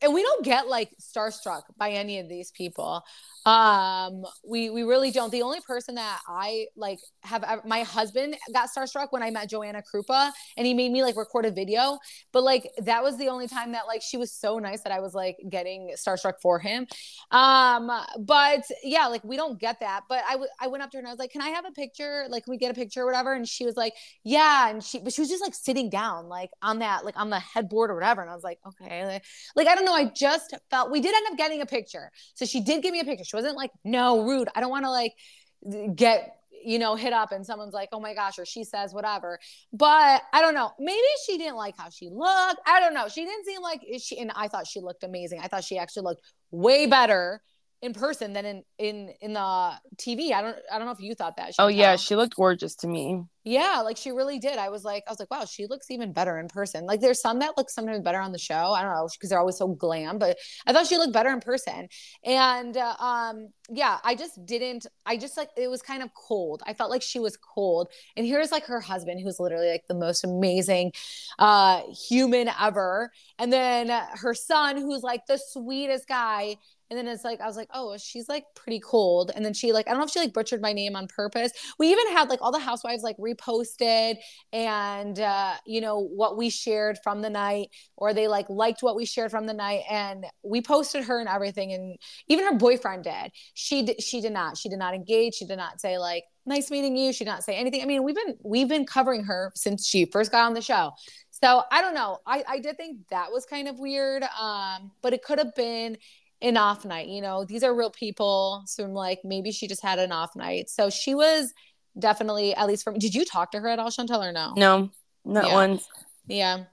and we don't get like starstruck by any of these people. Um, we we really don't. The only person that I like have ever, my husband got starstruck when I met Joanna Krupa, and he made me like record a video. But like that was the only time that like she was so nice that I was like getting starstruck for him. Um, but yeah, like we don't get that. But I, w- I went up to her and I was like, "Can I have a picture? Like, can we get a picture or whatever?" And she was like, "Yeah." And she, but she was just like sitting down, like on that, like on the headboard or whatever. And I was like, "Okay." Like, like I don't know. I just felt we did end up getting a picture. So she did give me a picture. She wasn't like, "No, rude." I don't want to like get you know hit up and someone's like oh my gosh or she says whatever but i don't know maybe she didn't like how she looked i don't know she didn't seem like she and i thought she looked amazing i thought she actually looked way better in person than in in in the tv i don't i don't know if you thought that Oh yeah, she looked gorgeous to me. yeah like she really did. I was like i was like wow she looks even better in person. Like there's some that look sometimes better on the show. I don't know because they're always so glam but i thought she looked better in person. And uh, um yeah i just didn't i just like it was kind of cold. I felt like she was cold. And here's like her husband who's literally like the most amazing uh human ever. And then uh, her son who's like the sweetest guy and then it's like I was like, oh, she's like pretty cold. And then she like I don't know if she like butchered my name on purpose. We even had like all the housewives like reposted and uh, you know what we shared from the night, or they like liked what we shared from the night, and we posted her and everything. And even her boyfriend did. She did. She did not. She did not engage. She did not say like nice meeting you. She did not say anything. I mean, we've been we've been covering her since she first got on the show. So I don't know. I, I did think that was kind of weird. Um, but it could have been an off night. You know, these are real people. So I'm like, maybe she just had an off night. So she was definitely, at least from, did you talk to her at all, Shantel, or no? No, not Yeah. once. Yeah.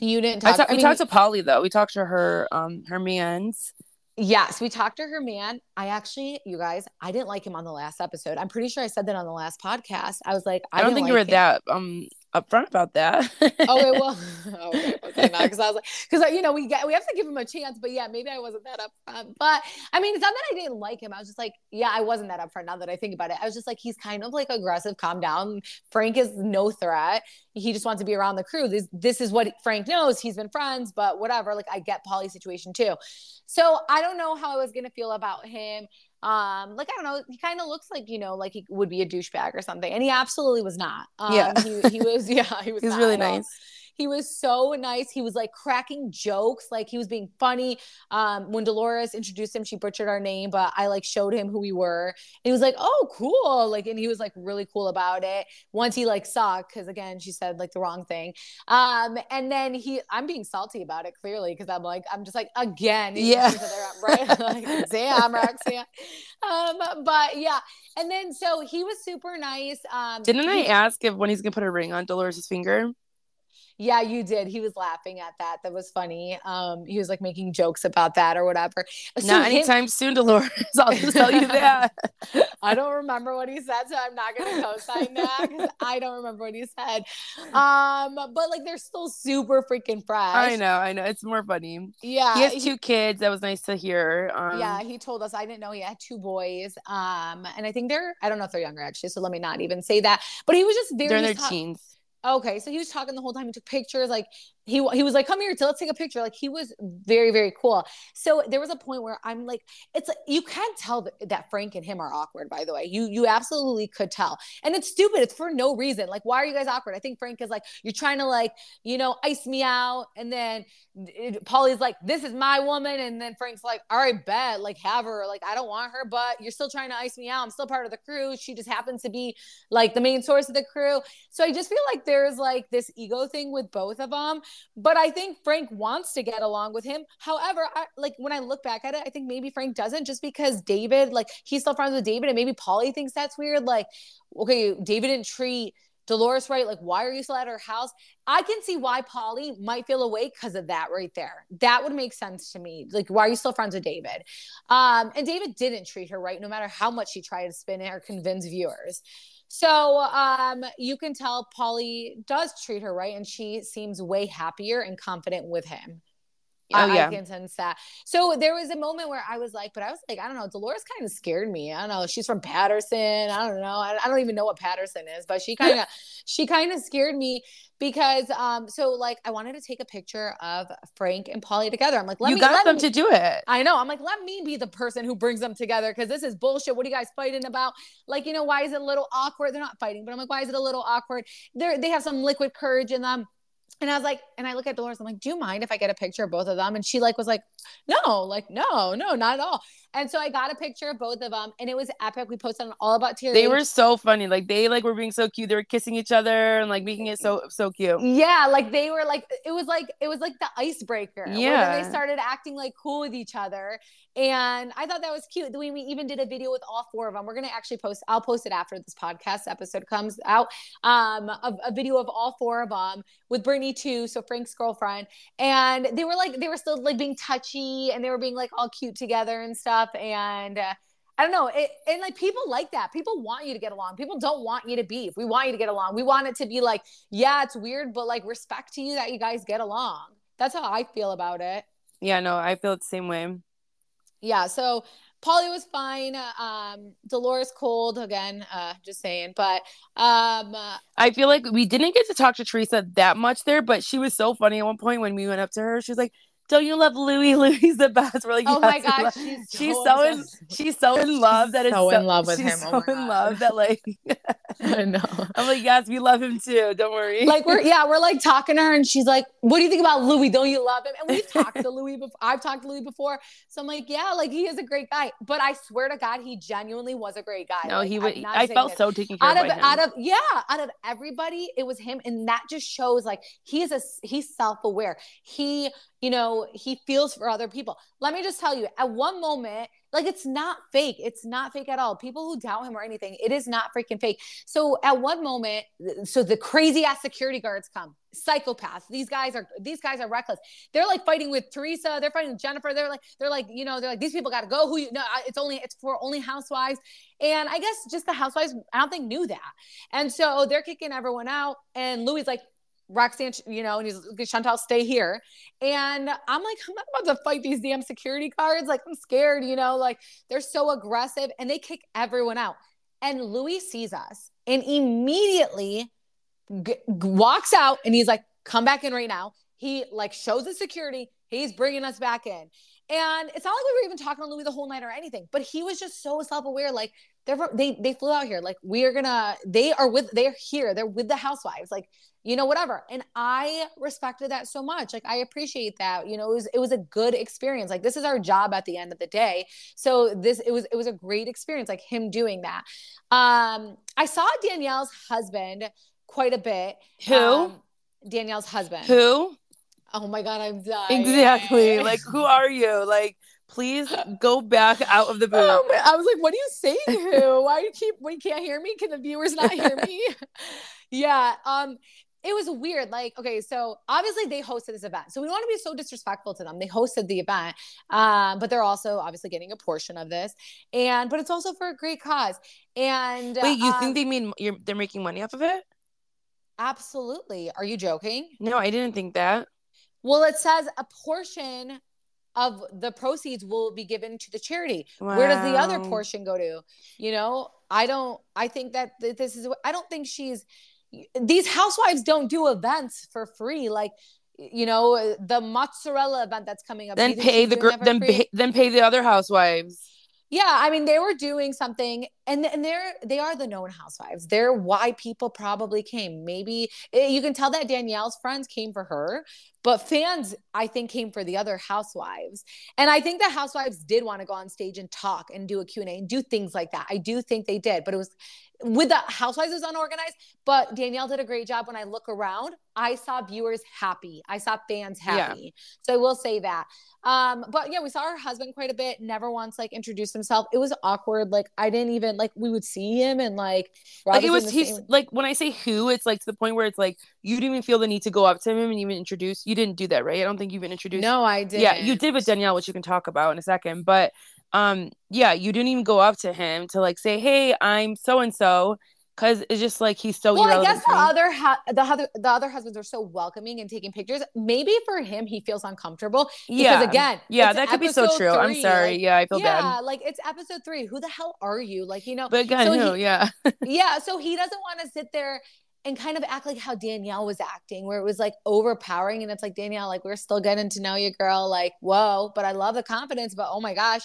You didn't I talk. I we mean, talked to Paulie though. We talked to her um her man's. Yes, we talked to her man. I actually, you guys, I didn't like him on the last episode. I'm pretty sure I said that on the last podcast. I was like, I, I, don't think you were him. that um upfront about that. Oh, it well, okay, okay, because I was like, because you know we get we have to give him a chance, but yeah, maybe I wasn't that upfront. But I mean, it's not that I didn't like him. I was just like, yeah, I wasn't that upfront. Now that I think about it, I was just like, he's kind of like aggressive. Calm down. Frank is no threat. He just wants to be around the crew. This this is what Frank knows. He's been friends, but whatever. Like I get Paulie's situation too. So I don't know how I was gonna feel about him. Um, like I don't know, he kind of looks like you know, like he would be a douchebag or something, and he absolutely was not. Um, Yeah. he, he was. Yeah, he was. He's really nice. He was so nice. He was like cracking jokes, like he was being funny. Um, when Dolores introduced him, she butchered our name, but I like showed him who we were. And he was like, "Oh, cool!" Like, and he was like really cool about it. Once he like saw, because again, she said like the wrong thing. Um, and then he, I'm being salty about it clearly because I'm like, I'm just like again, Yeah. right? like, damn, Roxanne. Um, but yeah, and then so he was super nice. Um, Didn't I ask if when he's gonna put a ring on Dolores's finger? Yeah, you did. He was laughing at that. That was funny. Um, he was like making jokes about that or whatever. So Not him- anytime soon, Dolores. I'll just tell you that. I don't remember what he said, so I'm not gonna co-sign that because I don't remember what he said. Um, but like they're still super freaking fresh. I know, I know. It's more funny. Yeah, he has he- two kids. That was nice to hear. Um, yeah, he told us. I didn't know he had two boys. Um, and I think they're I don't know if they're younger actually, so let me not even say that. But he was just very they're in their teens. Okay, so he was talking the whole time. He took pictures. Like he he was like, "Come here, so let's take a picture." Like he was very very cool. So there was a point where I'm like, it's like you can tell that, Frank and him are awkward. By the way, you you absolutely could tell, and it's stupid. It's for no reason. Like, why are you guys awkward? I think Frank is like, you're trying to like you know ice me out, and then it, Paulie's like, this is my woman, and then Frank's like, all right, bet, like have her. Like I don't want her, but you're still trying to ice me out. I'm still part of the crew. She just happens to be like the main source of the crew. So I just feel like there's like this ego thing with both of them. But I think Frank wants to get along with him. However, I, like when I look back at it, I think maybe Frank doesn't just because David, like he's still friends with David, and maybe Paulie thinks that's weird. Like, okay, David didn't treat Dolores right. Like, why are you still at her house? I can see why Paulie might feel away because of that right there. That would make sense to me. Like, why are you still friends with David? Um, and David didn't treat her right, no matter how much she tried to spin it or convince viewers. So um, you can tell Paulie does treat her right, and she seems way happier and confident with him. Oh I, yeah. I can sense that. So there was a moment where I was like, but I was like, I don't know, Dolores kind of scared me. I don't know. She's from Paterson. I don't know. I, I don't even know what Paterson is, but she kind of, she kind of scared me because, um, so like I wanted to take a picture of Frank and Paulie together. I'm like, let you me, got them me- to do it. I know. I'm like, let me be the person who brings them together because this is bullshit. What are you guys fighting about? Like, you know, why is it a little awkward? They're not fighting, but I'm like, why is it a little awkward? They're they have some liquid courage in them. And I was like, and I look at Dolores, I'm like, do you mind if I get a picture of both of them? And she like was like, no, like, no, no, not at all. And so I got a picture of both of them and it was epic. We posted on all about TRH. They were so funny. Like they like were being so cute. They were kissing each other and like making it so so cute. Yeah, like they were like it was like it was like the icebreaker. Yeah. they started acting like cool with each other, and I thought that was cute. We, we even did a video with all four of them. We're gonna actually post. I'll post it after this podcast episode comes out. Um, a, a video of all four of them with Brittany too, so Frank's girlfriend, and they were like they were still like being touchy and they were being like all cute together and stuff, and. Uh, I don't know. It, and like people like that. People want you to get along. People don't want you to beef. We want you to get along. We want it to be like, yeah, it's weird, but like respect to you that you guys get along. That's how I feel about it. Yeah, no, I feel the same way. Yeah. So Paulie was fine. Um, Dolores cold again. Uh, just saying. But um, uh, I feel like we didn't get to talk to Teresa that much there, but she was so funny at one point when we went up to her. She was like, "Don't you love Luis? Luis the best." We're like, oh my "Yes, we gosh, love-" she's so, so in she's so in love that it's so so in love with she's him. Oh so Oh my in love that like I know. I'm like, yes, we love him too. Don't worry. like we're yeah we're like talking to her and she's like what do you think about luis don't you love him and we've talked to luis before i've talked to luis before so i'm like yeah like he is a great guy but i swear to god he genuinely was a great guy no, Like, he I'm would. I felt this. so taken care out of of him. out of yeah out of everybody it was him and that just shows like he is a he's self-aware he you know he feels for other people. Let me just tell you at one moment like it's not fake. It's not fake at all. People who doubt him or anything it is not freaking fake. So at one moment so the crazy ass security guards come psychopaths. These guys are these guys are reckless. They're like fighting with teresa. They're fighting with jennifer. They're like they're like you know they're like these people got to go. Who you know? It's only it's for only housewives. And i guess just the housewives i don't think knew that. And so they're kicking everyone out and luis like Roxanne, you know, and he's like, Shantel, stay here. And I'm like, I'm not about to fight these damn security guards. Like, I'm scared, you know, like they're so aggressive and they kick everyone out. And Luis sees us and immediately g- walks out and he's like, come back in right now. He like shows the security, he's bringing us back in. And it's not like we were even talking to Luis the whole night or anything, but he was just so self-aware. Like they're they they flew out here. Like we are gonna, they are with, they're here. They're with the housewives. Like you know, whatever. And I respected that so much. Like I appreciate that. You know, it was it was a good experience. Like this is our job at the end of the day. So this it was it was a great experience. Like him doing that. Um, I saw Danielle's husband quite a bit. Who? Um, Danielle's husband. Who? Oh my god, I'm dying. Exactly. Like, who are you? Like, please go back out of the booth. Oh. I was like, what are you saying? Who? Why you keep? We can't hear me. Can the viewers not hear me? yeah. Um. It was weird. Like, okay, so obviously they hosted this event. So we don't want to be so disrespectful to them. They hosted the event, um, but they're also obviously getting a portion of this. And but it's also for a great cause. And Wait, you um, think they mean you're they're making money off of it? absolutely. Are you joking? No, I didn't think that. Well, it says a portion of the proceeds will be given to the charity. Where does the other portion go to? You know, I don't, I think that this is, I don't think she's, these housewives don't do events for free. Like, you know, the mozzarella event that's coming up. Then pay the doing gr- that for then pay, then pay the other housewives. Yeah, I mean they were doing something, and and they're they are the known housewives. They're why people probably came. Maybe eh, you can tell that Danielle's friends came for her, but fans I think came for the other housewives. And I think the housewives did want to go on stage and talk and do a Q and A and do things like that. I do think they did, but it was with the housewives was unorganized. But Danielle did a great job. When I look around, I saw viewers happy. I saw fans Yeah. happy. So I will say that. Um, but yeah, we saw her husband quite a bit. Never once like introduced himself. It was awkward. Like I didn't even like we would see him and like Like it was he's same- like when I say who, it's like to the point where it's like you didn't even feel the need to go up to him and even introduce. You didn't do that, right? I don't think you've been introduced. No, I did. Yeah, you did with Danielle, which you can talk about in a second. But um, yeah, you didn't even go up to him to like say, "Hey, I'm so and so," because it's just like he's so Well, I guess the other hu- the other the other husbands are so welcoming and taking pictures. Maybe for him, he feels uncomfortable because yeah, again, yeah, that could be so true. I'm sorry. like- yeah, I feel yeah, bad. Yeah like it's episode three. Who the hell are you? Like you know, But again, so no, he- yeah, yeah so he doesn't want to sit there and kind of act like how danielle was acting where it was like overpowering and it's like danielle like we're still getting to know you girl like whoa but i love the confidence but oh my gosh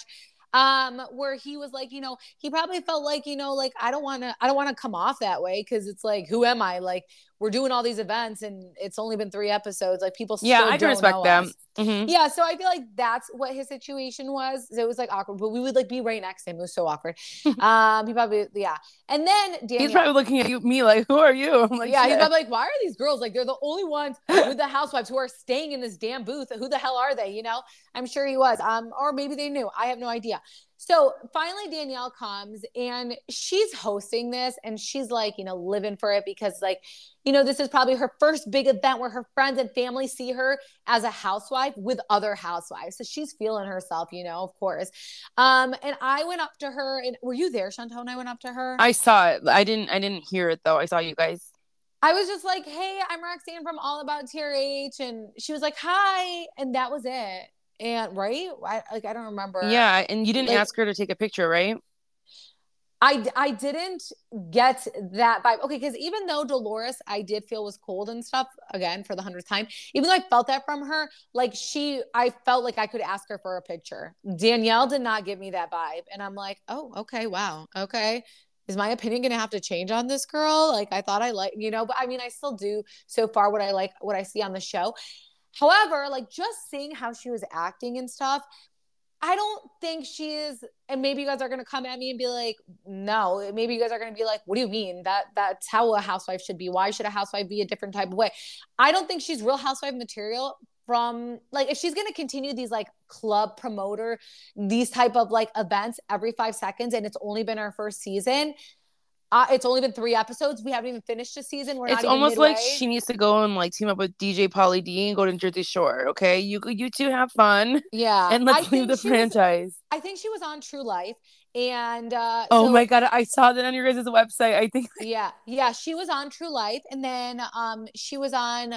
um where he was like you know he probably felt like you know like i don't want to i don't want to come off that way because it's like who am i? Like we're doing all these events and it's only been three episodes like people yeah, I can don't respect them. us. hmm Yeah, so I feel like that's what his situation was. So it was like awkward, but we would like be right next to him. It was so awkward. um, he probably yeah. And then Danielle, He's probably looking at you, me like, "Who are you?" I'm like, yeah, he's probably like, why are these girls like they're the only ones with the housewives who are staying in this damn booth? Who the hell are they? You know, I'm sure he was. Um, or maybe they knew. I have no idea. So finally, Danielle comes and she's hosting this, and she's like, you know, living for it because like, you know, this is probably her first big event where her friends and family see her as a housewife with other housewives. So she's feeling herself, you know, of course. Um, and I went up to her, and were you there, Shantel? When I went up to her, I saw it. I didn't. I didn't hear it though. I saw you guys. I was just like, "Hey, I'm Roxanne from All About TRH," and she was like, "Hi," and that was it. And right, I like I don't remember. Yeah, and you didn't Like- ask her to take a picture, right? I I didn't get that vibe. Okay, because even though Dolores, I did feel was cold and stuff again for the hundredth time. Even though I felt that from her, like she, I felt like I could ask her for a picture. Danielle did not give me that vibe, and I'm like, oh, okay, wow, okay. Is my opinion going to have to change on this girl? Like I thought I like, you know, but I mean, I still do so far what I like, what I see on the show. However, like just seeing how she was acting and stuff, I don't think she is, and maybe you guys are gonna come at me and be like, no. Maybe you guys are gonna be like, what do you mean? That that's how a housewife should be. Why should a housewife be a different type of way? I don't think she's real housewife material from like if she's gonna continue these like club promoter, these type of like events every five seconds, and it's only been our first season. Uh, it's only been three episodes. We haven't even finished the season. We're not It's almost like she needs to go and like team up with DJ Pauly D and go to Jersey Shore. Okay, you you two have fun yeah, and I let's leave the she was- franchise. I think she was on True Life, and uh, oh so- my god, I saw that on your guys' website. I think yeah yeah she was on true life and then um she was on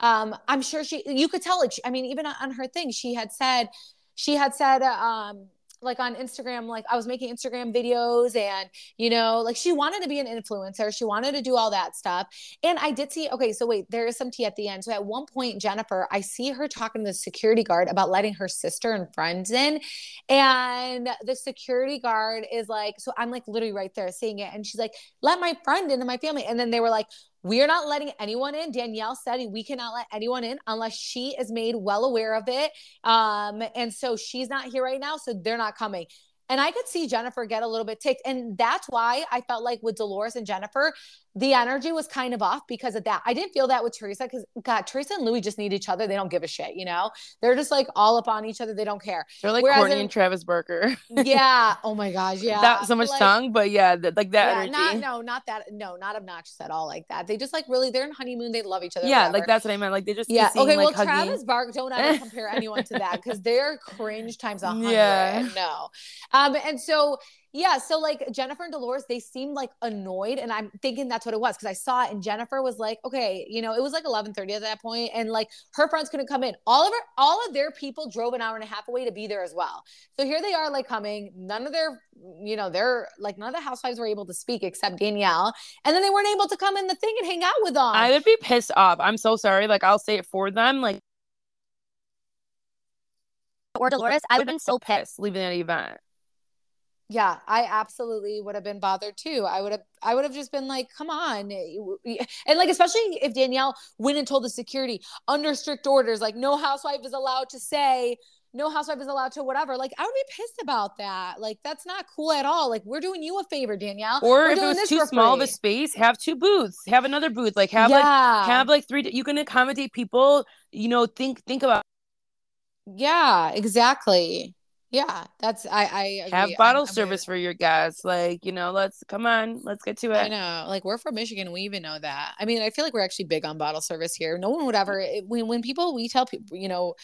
um i'm sure she you could tell she, i mean even on her thing she had said she had said uh, um like on Instagram, like I was making Instagram videos and, you know, like she wanted to be an influencer. She wanted to do all that stuff. And I did see, okay, so wait, there is some tea at the end. So at one point, Jennifer, I see her talking to the security guard about letting her sister and friends in. And the security guard is like, so I'm like literally right there seeing it. And she's like, let my friend into my family. And then they were like, we are not letting anyone in. Danielle said we cannot let anyone in unless she is made well aware of it. Um, and so she's not here right now, so they're not coming. And I could see Jennifer get a little bit ticked. And that's why I felt like with Dolores and Jennifer, the energy was kind of off because of that. I didn't feel that with Teresa because God, Teresa and Luis just need each other. They don't give a shit, you know? They're just like all up on each other. They don't care. They're like Whereas Kourtney in, and Travis Barker. yeah. Oh my gosh. Yeah. That so much like, tongue, but yeah, the, like that yeah, energy. Not, no, not that. No, not obnoxious at all like that. They just like really, they're in honeymoon. They love each other. Yeah. Like that's what I meant. Like they just, yeah. Okay. Like, well, hugging. Travis Barker, don't ever compare anyone to that because they're cringe times a hundred. Yeah. No. Um, and so, yeah, so like Jennifer and Dolores, they seemed like annoyed, and I'm thinking that's what it was because I saw it, and Jennifer was like, "Okay, you know, it was like 11:30 at that point, and like her friends couldn't come in. All of her, all of their people drove an hour and a half away to be there as well. So here they are, like coming. None of their, you know, they're like none of the housewives were able to speak except Danielle, and then they weren't able to come in the thing and hang out with them. I would be pissed off. I'm so sorry. Like I'll say it for them, like. Or Dolores, I would have been so pissed leaving that event yeah i absolutely would have been bothered too. I would have i would have just been like come on eh, and like especially if danielle went and told the security under strict orders like no housewife is allowed to say no housewife is allowed to whatever like i would be pissed about that. Like that's not cool at all. Like we're doing you a favor danielle. Or we're if it was too small of a space have two booths have another booth like have yeah. like have like three you can accommodate people you know think think about yeah exactly yeah, that's I I agree. have bottle I'm, service I'm for your guests. Like you know, let's come on, let's get to it. I know, like we're from Michigan, we even know that. I mean, I feel like we're actually big on bottle service here. No one would ever mm. when when people we tell people you know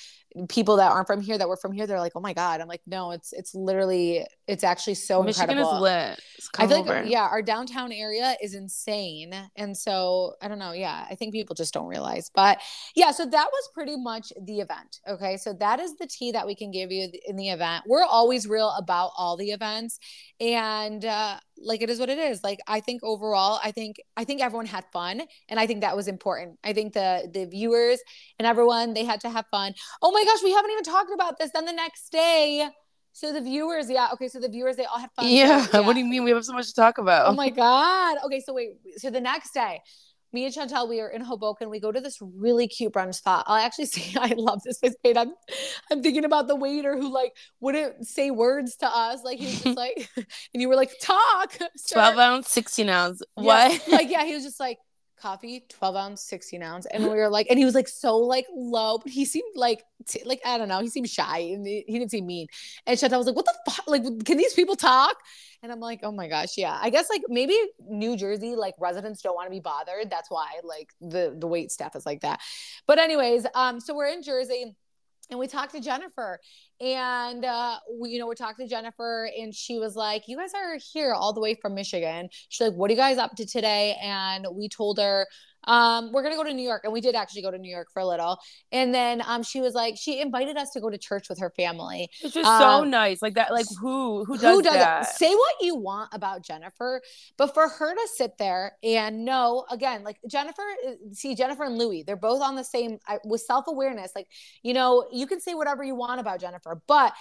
people that aren't from here that were from here, they're like, oh my god. I'm like, no, it's it's literally it's actually so Michigan incredible. is lit. I feel over. like yeah, our downtown area is insane, and so I don't know. Yeah, I think people just don't realize, but yeah. So that was pretty much the event. Okay, so that is the tea that we can give you in the event. We're always real about all the events, and uh, like it is what it is. Like i think overall i think i think everyone had fun and i think that was important. I think the the viewers and everyone they had to have fun. Oh my gosh we haven't even talked about this. Then the next day so the viewers yeah okay so the viewers they all had fun. Yeah, yeah. what do you mean? We have so much to talk about. Oh my god. Okay so wait so the next day me and Shantel, we are in Hoboken. We go to this really cute brunch spot. I'll actually say I love this paint. I'm, I'm thinking about the waiter who like wouldn't say words to us. Like he was just like, and you were like, talk. Sir. 12 ounce, 16 ounce. What? Yeah. Like, yeah, he was just like, coffee 12 ounce 16 ounce. And we were like and he was like so like low but he seemed like t- like i don't know he seemed shy and he, didn't seem mean. And Shantel was like what the fuck like can these people talk? And i'm like oh my gosh yeah. I guess like maybe new jersey like residents don't want to be bothered. That's why like the the wait staff is like that. But anyways um so we're in jersey and we talked to Jennifer. And uh we, you know we talked to Jennifer and she was like you guys are here all the way from Michigan. She's like what are you guys up to today? And we told her um, we're gonna go to New York, and we did actually go to New York for a little. And then um, she was like, she invited us to go to church with her family, It's just um, so nice. Like that, like who who does, who does that? It? Say what you want about Jennifer, but for her to sit there and know again, like Jennifer, uh, see Jennifer and Luis, they're both on the same with self awareness. Like you know, you can say whatever you want about Jennifer, but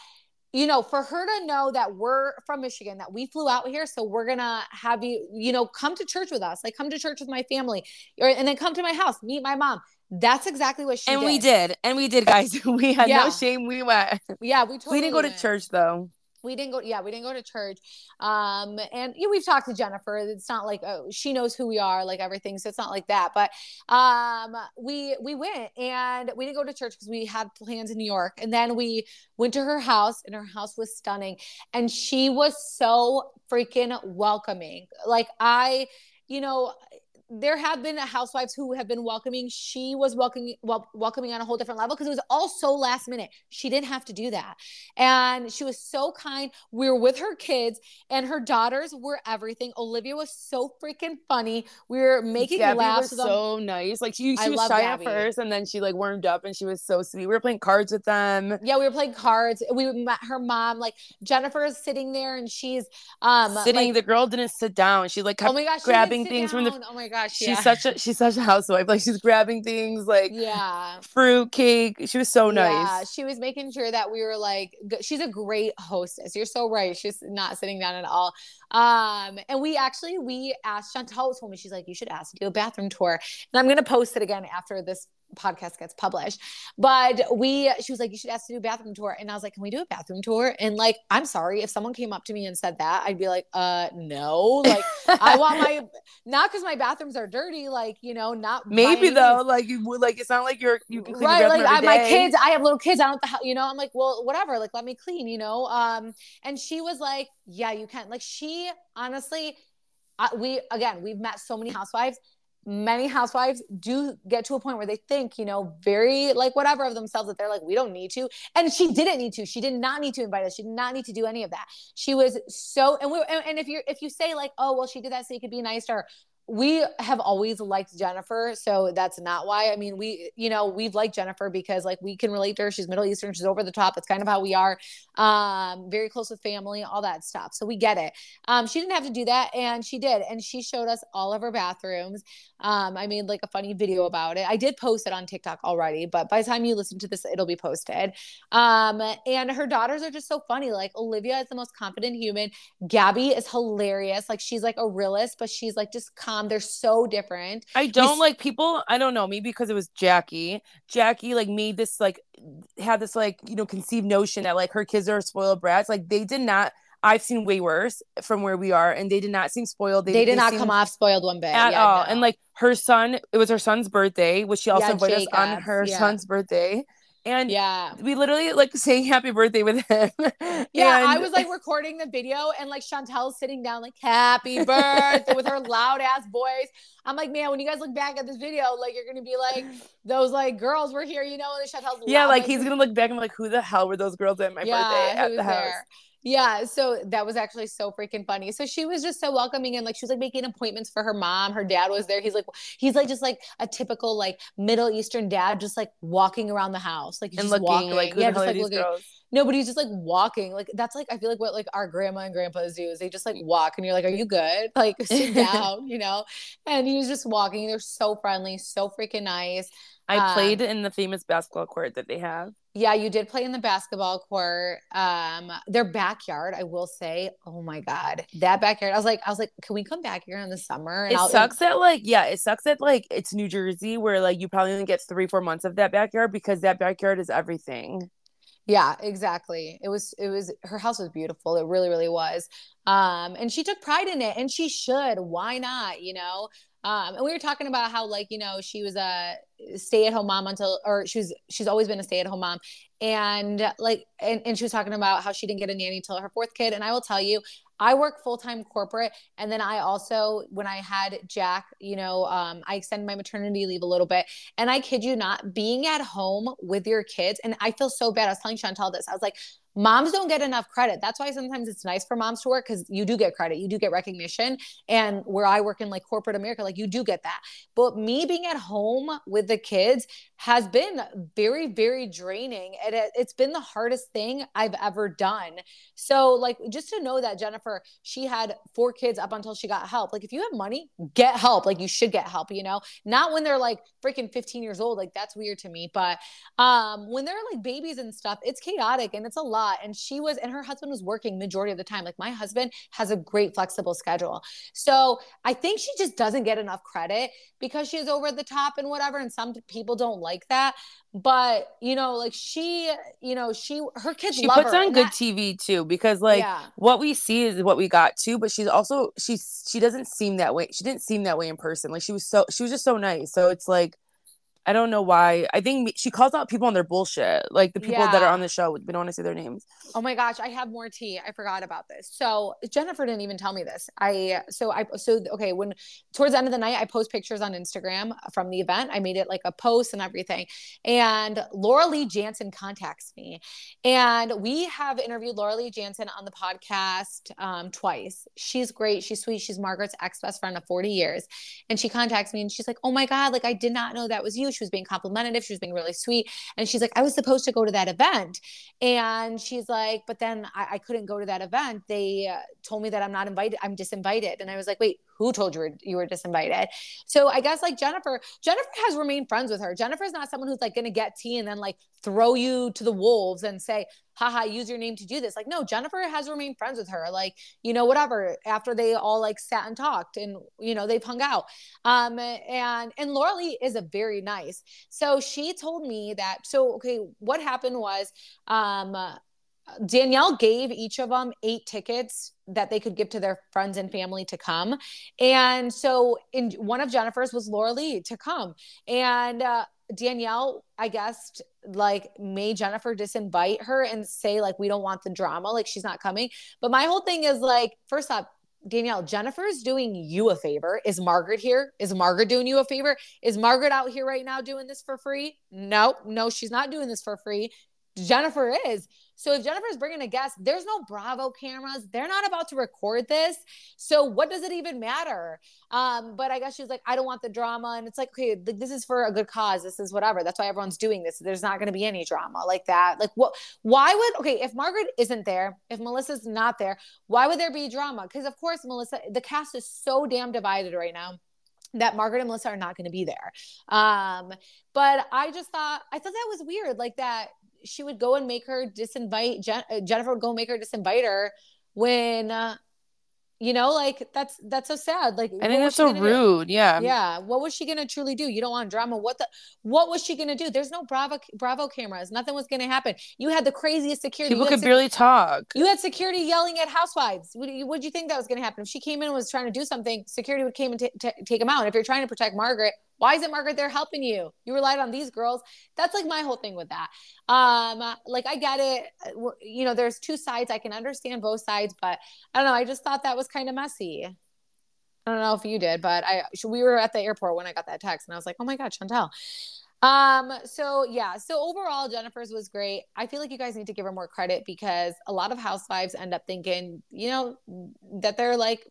you know, for her to know that we're from Michigan, that we flew out here, so we're gonna have you, you know, come to church with us, like come to church with my family, or, and then come to my house, meet my mom. That's exactly what she and did. we did, and we did, guys. we had yeah. no shame. We went. Yeah, we totally we didn't go went. to church though we didn't go yeah we didn't go to church. Um and you know, we've talked to jennifer. It's not like oh, she knows who we are like everything so it's not like that. But um we we went and we didn't go to church because we had plans in new york. And then we went to her house and her house was stunning. And she was so freaking welcoming. Like i you know there have been housewives who have been welcoming. She was welcoming well, welcoming on a whole different level because it was all so last minute. She didn't have to do that. And she was so kind. We were with her kids and her daughters were everything. Olivia was so freaking funny. We were making Gabby laughs. Was so nice. Like she, she was shy Gabby. at first and then she like warmed up and she was so sweet. We were playing cards with them. Yeah, we were playing cards. We met her mom. Like Jennifer is sitting there and she's um sitting. Like, the girl didn't sit down. She like kept oh my gosh, grabbing things down. from the oh my gosh she's yeah. such a she's such a housewife. Like she's grabbing things like yeah, fruit cake. She was so nice. Yeah, she was making sure that we were like she's a great hostess. You're so right. She's not sitting down at all. Um, and we actually we asked Shantel told me she's like you should ask to do a bathroom tour, and I'm gonna post it again after this podcast gets published. But we, she was like, you should ask to do a bathroom tour. And I was like, can we do a bathroom tour? And like, I'm sorry, if someone came up to me and said that, I'd be like, uh, no. Like, I want my, not because my bathrooms are dirty, like, you know, not maybe though, like you would, like, it's not like you're, you can clean right. Like, I, my kids, I have little kids. I don't, you know, I'm like, well, whatever, like, let me clean, you know? Um, and she was like, yeah, you can. Like, she honestly, I, we, again, we've met so many housewives many housewives do get to a point where they think, you know, very like whatever of themselves that they're like, we don't need to. And she didn't need to. She did not need to invite us. She did not need to do any of that. She was so, and we, and, and if you're, if you say like, oh, well, she did that so you could be nice to her, we have always liked Jennifer, so that's not why. I mean, we, you know, we've liked Jennifer because like we can relate to her. She's Middle Eastern, she's over the top. It's kind of how we are. Um, very close with family, all that stuff. So we get it. Um, she didn't have to do that, and she did, and she showed us all of her bathrooms. Um, I made like a funny video about it. I did post it on TikTok already, but by the time you listen to this, it'll be posted. Um, and her daughters are just so funny. Like Olivia is the most confident human. Gabby is hilarious. Like she's like a realist, but she's like just calm. They're so different. I don't like people. I don't know. Maybe because it was Jackie. Jackie like made this like had this like you know conceived notion that like her kids are spoiled brats. Like they did not. I've seen way worse from where we are, and they did not seem spoiled. They, they did not come off spoiled one bit at yeah, all. no. And like her son, it was her son's birthday, which she also Yeah, invited us on her yeah. son's birthday, and yeah. we literally like saying happy birthday with him. Yeah, I was like recording the video and like Shantel's sitting down like happy birthday with her loud ass voice. I'm like, man, when you guys look back at this video, like you're gonna be like, those like girls were here, you know, and Shantel's yeah, loud, like he's gonna look back and be like, who the hell were those girls at my birthday at the house? Yeah, so that was actually so freaking funny. So she was just so welcoming and like she was like making appointments for her mom. Her dad was there. He's like he's like just like a typical like Middle Eastern dad, just like walking around the house, like And just looking walking. like, yeah, just like these looking. girls? No, but he's just like walking. Like that's like I feel like what like our grandma and grandpas do is they just like walk and you're like, Are you good? Like sit down, you know? And he was just walking. They're so friendly, so freaking nice. I Um, played in the famous basketball court that they have. Yeah, you did play in the basketball court. Um, their backyard, I will say, oh my god, that backyard. I was like, I was like, can we come back here in the summer? It I'll- sucks that like yeah, it sucks that like it's New Jersey where like you probably only get three four months of that backyard because that backyard is everything. Yeah, exactly. It was it was her house was beautiful. It really really was. Um and she took pride in it and she should. Why not, you know? Um and we were talking about how like, you know, she was a stay-at-home mom until or she was she's always been a stay-at-home mom and like and, and she was talking about how she didn't get a nanny till her fourth kid and I will tell you I work full time corporate, and then I also, when I had Jack, you know, um, I extended my maternity leave a little bit, and I kid you not, being at home with your kids, and I feel so bad. I was telling Shantel this. I was like, moms don't get enough credit. That's why sometimes it's nice for moms to work because you do get credit, you do get recognition. And where I work in like corporate America, like you do get that. But me being at home with the kids has been very, very draining. And it, it's been the hardest thing I've ever done. So, like, just to know that Jennifer, she had four kids up until she got help. Like, if you have money, get help. Like, you should get help, you know, not when they're like freaking 15 years old. Like, that's weird to me. But um, when they're like babies and stuff, it's chaotic and it's a lot. And she was, and her husband was working majority of the time. Like, my husband has a great flexible schedule. So, I think she just doesn't get enough credit because she's over the top and whatever. And some people don't like that. But, you know, like she, you know, she, her kids She puts her, on good that- TV too because like yeah. what we see is what we got too, but she's also she's she doesn't seem that way. She didn't seem that way in person. Like she was so she was just so nice. So it's like I don't know why. I think she calls out people on their bullshit, like the people that are on the show. We don't want to say their names. Oh my gosh, I have more tea. I forgot about this. So Jennifer didn't even tell me this. I so I so okay when towards the end of the night I post pictures on Instagram from the event. I made it like a post and everything. And Laura Lee Jansen contacts me, and we have interviewed Laura Lee Jansen on the podcast um, twice. She's great. She's sweet. She's Margaret's ex best friend of forty years, and she contacts me and she's like, "Oh my god, like I did not know that was you." She was being complimentary. She was being really sweet, and she's like, "I was supposed to go to that event." And she's like, but then I, I couldn't go to that event. They uh, told me that I'm not invited. I'm disinvited. And I was like, wait, who told you you were disinvited. So I guess like Jennifer, Jennifer has remained friends with her. Jennifer's not someone who's like going to get tea and then like throw you to the wolves and say, haha, use your name to do this. Like, no, Jennifer has remained friends with her. Like, you know, whatever, after they all like sat and talked and, you know, they've hung out. Um, and, and Laura Lee is a very nice. So she told me that, so, okay, what happened was, um, Danielle gave each of them eight tickets that they could give to their friends and family to come. And so in one of Jennifer's was Laura Lee to come. And uh, Danielle, I guess, like made Jennifer disinvite her and say, like, we don't want the drama, like she's not coming. But my whole thing is like, first up, Danielle, Jennifer is doing you a favor. Is Margaret here? Is Margaret doing you a favor? Is Margaret out here right now doing this for free? No, no, she's not doing this for free. Jennifer is. So if Jennifer's bringing a guest, there's no Bravo cameras. They're not about to record this. So what does it even matter? Um, but I guess she's like, I don't want the drama. And it's like, okay, this is for a good cause. This is whatever. That's why everyone's doing this. There's not going to be any drama like that. Like what, why would, okay, if Margaret isn't there, if Melissa's not there, why would there be drama? Because of course, Melissa, the cast is so damn divided right now that Margaret and Melissa are not going to be there. Um, but I just thought I thought that was weird, like that she would go and make her disinvite Jen- uh, Jennifer would go make her disinvite her when uh, you know like that's that's so sad. Like i think that's so rude do? yeah. Yeah. What was she gonna truly do? You don't want drama. What the what was she gonna do? There's no bravo bravo cameras. Nothing was gonna happen. You had the craziest security people could sec- barely talk. You had security yelling at housewives. What do you, think that was gonna happen? If she came in and was trying to do something security would came and t- t- take him out. If you're trying to protect margaret why isn't Margaret there helping you? You relied on these girls. That's like my whole thing with that. Um, like I get it. You know, there's two sides. I can understand both sides, but I don't know. I just thought that was kind of messy. I don't know if you did, but I we were at the airport when I got that text, and I was like, "Oh my god, Shantel." Um, so yeah, so overall, Jennifer's was great. I feel like you guys need to give her more credit because a lot of housewives end up thinking, you know, that they're like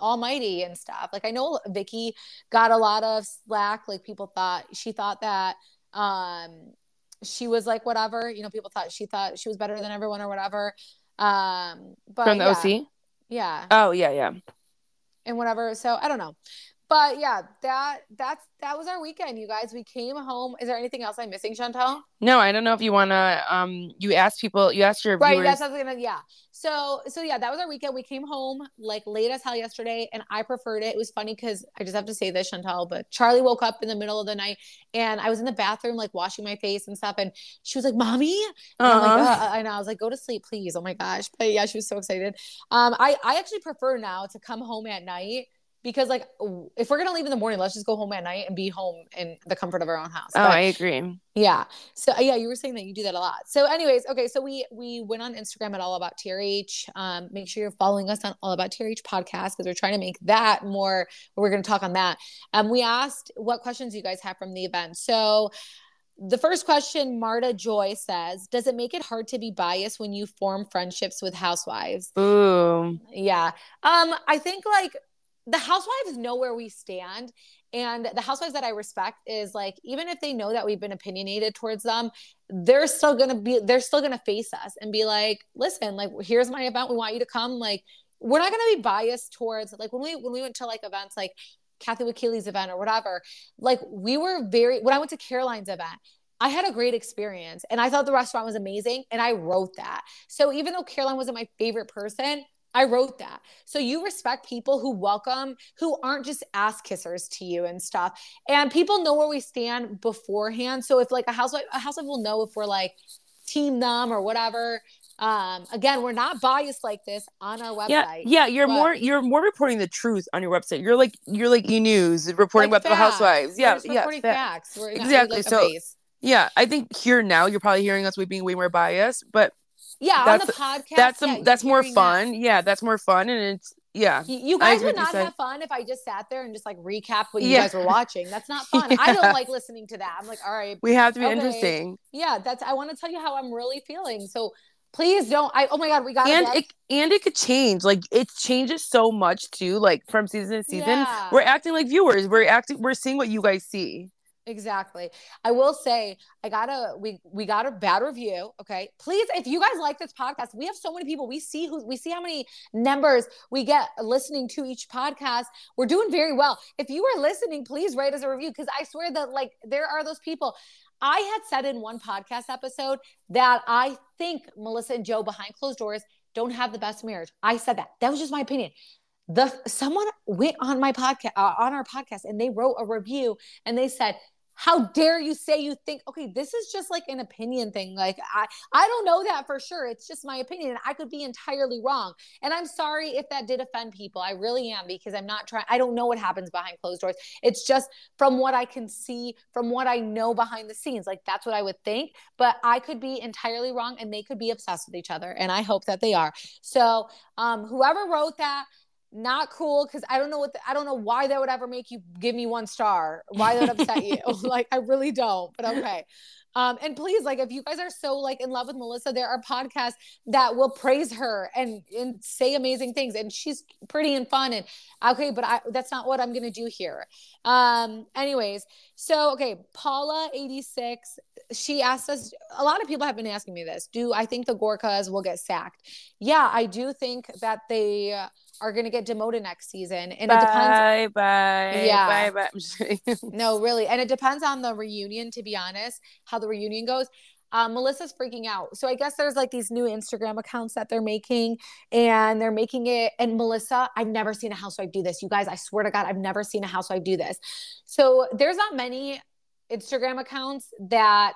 almighty and stuff. Like I know Vicky got a lot of slack. Like people thought she thought that um she was like whatever, you know, people thought she thought she was better than everyone or whatever. Um but from the yeah. OC? Yeah. Oh yeah, yeah. And whatever. So I don't know but yeah, that that's that was our weekend, you guys. We came home. Is there anything else I'm missing, Shantel? No, I don't know if you wanna um you asked people you asked your right, viewers. that's that yeah. So so yeah, that was our weekend. We came home like late as hell yesterday, and I preferred it. It was funny because I just have to say this, Shantel, but Charlie woke up in the middle of the night and I was in the bathroom like washing my face and stuff, and she was like, Mommy. And uh-huh. Like, uh, I know. I was like, go to sleep, please. Oh my gosh. But yeah, she was so excited. Um, I, I actually prefer now to come home at night because like if we're gonna leave in the morning let's just go home at night and be home in the comfort of our own house. Oh but, i agree. Yeah. So uh, yeah you were saying that you do that a lot. So anyways okay so we we went on instagram at all about trh um, make sure you're following us on all about trh podcast because we're trying to make that more we're going to talk on that. Um we asked what questions you guys have from the event. So the first question, Marta Joy says, Does it make it hard to be biased when you form friendships with housewives? Ooh. Yeah. Um, I think like the housewives know where we stand and the housewives that i respect is like even if they know that we've been opinionated towards them they're still gonna be they're still gonna face us and be like listen like here's my event we want you to come like we're not gonna be biased towards like when we when we went to like events like kathy wakile's event or whatever like we were very when i went to caroline's event I had a great experience and I thought the restaurant was amazing and I wrote that. So even though Caroline wasn't my favorite person, I wrote that. So you respect people who welcome, who aren't just ass kissers to you and stuff. And people know where we stand beforehand. So if like a housewife, a housewife will know if we're like team them or whatever. Um, again, we're not biased like this on our website. Yeah, yeah, you're more you're more reporting the truth on your website. You're like you're like e news reporting like about the housewives. Yeah, yeah, facts. facts. exactly. Like so yeah, I think here now you're probably hearing us we being way more biased, but yeah that's, on the podcast that's yeah, that's more fun that. yeah that's more fun and it's yeah you guys would not have fun if i just sat there and just like recap what you yeah. guys were watching. That's not fun. Yeah. i don't like listening to that. I'm like all right we have to be okay. interesting. Yeah that's i want to tell you how i'm really feeling. So please don't i oh my god we got and it and it could change. Like it changes so much too like from season to season. Yeah. we're acting like viewers. We're acting we're seeing what you guys see Exactly. I will say I got a we we got a bad review. Okay. Please, if you guys like this podcast, we have so many people. We see who we see how many numbers we get listening to each podcast. We're doing very well. If you are listening, please write us a review because I swear that like there are those people. I had said in one podcast episode that I think Melissa and Joe behind closed doors don't have the best marriage. I said that. That was just my opinion the someone went on my podcast uh, on our podcast and they wrote a review and they said how dare you say you think okay this is just like an opinion thing like i i don't know that for sure it's just my opinion i could be entirely wrong and i'm sorry if that did offend people i really am because i'm not trying i don't know what happens behind closed doors it's just from what i can see from what i know behind the scenes like that's what i would think but i could be entirely wrong and they could be obsessed with each other and i hope that they are so um whoever wrote that not cool because I don't know what the, I don't know why that would ever make you give me one star. Why that would upset you? like I really don't, but okay. Um, and please, like, if you guys are so like in love with Melissa, there are podcasts that will praise her and and say amazing things, and she's pretty and fun. And okay, but I that's not what I'm gonna do here. Um, anyways, so okay, Paula eighty six. She asked us. A lot of people have been asking me this. Do I think the Gorkas will get sacked? Yeah, I do think that they are going to get demoted next season. And bye, it depends. Bye, Yeah. bye, bye. I'm just. No, really. And it depends on the reunion, to be honest, how the reunion goes. Um, Melissa's freaking out. So I guess there's like these new Instagram accounts that they're making, and they're making it. And Melissa, I've never seen a housewife do this. You guys, I swear to God, I've never seen a housewife do this. So there's not many Instagram accounts that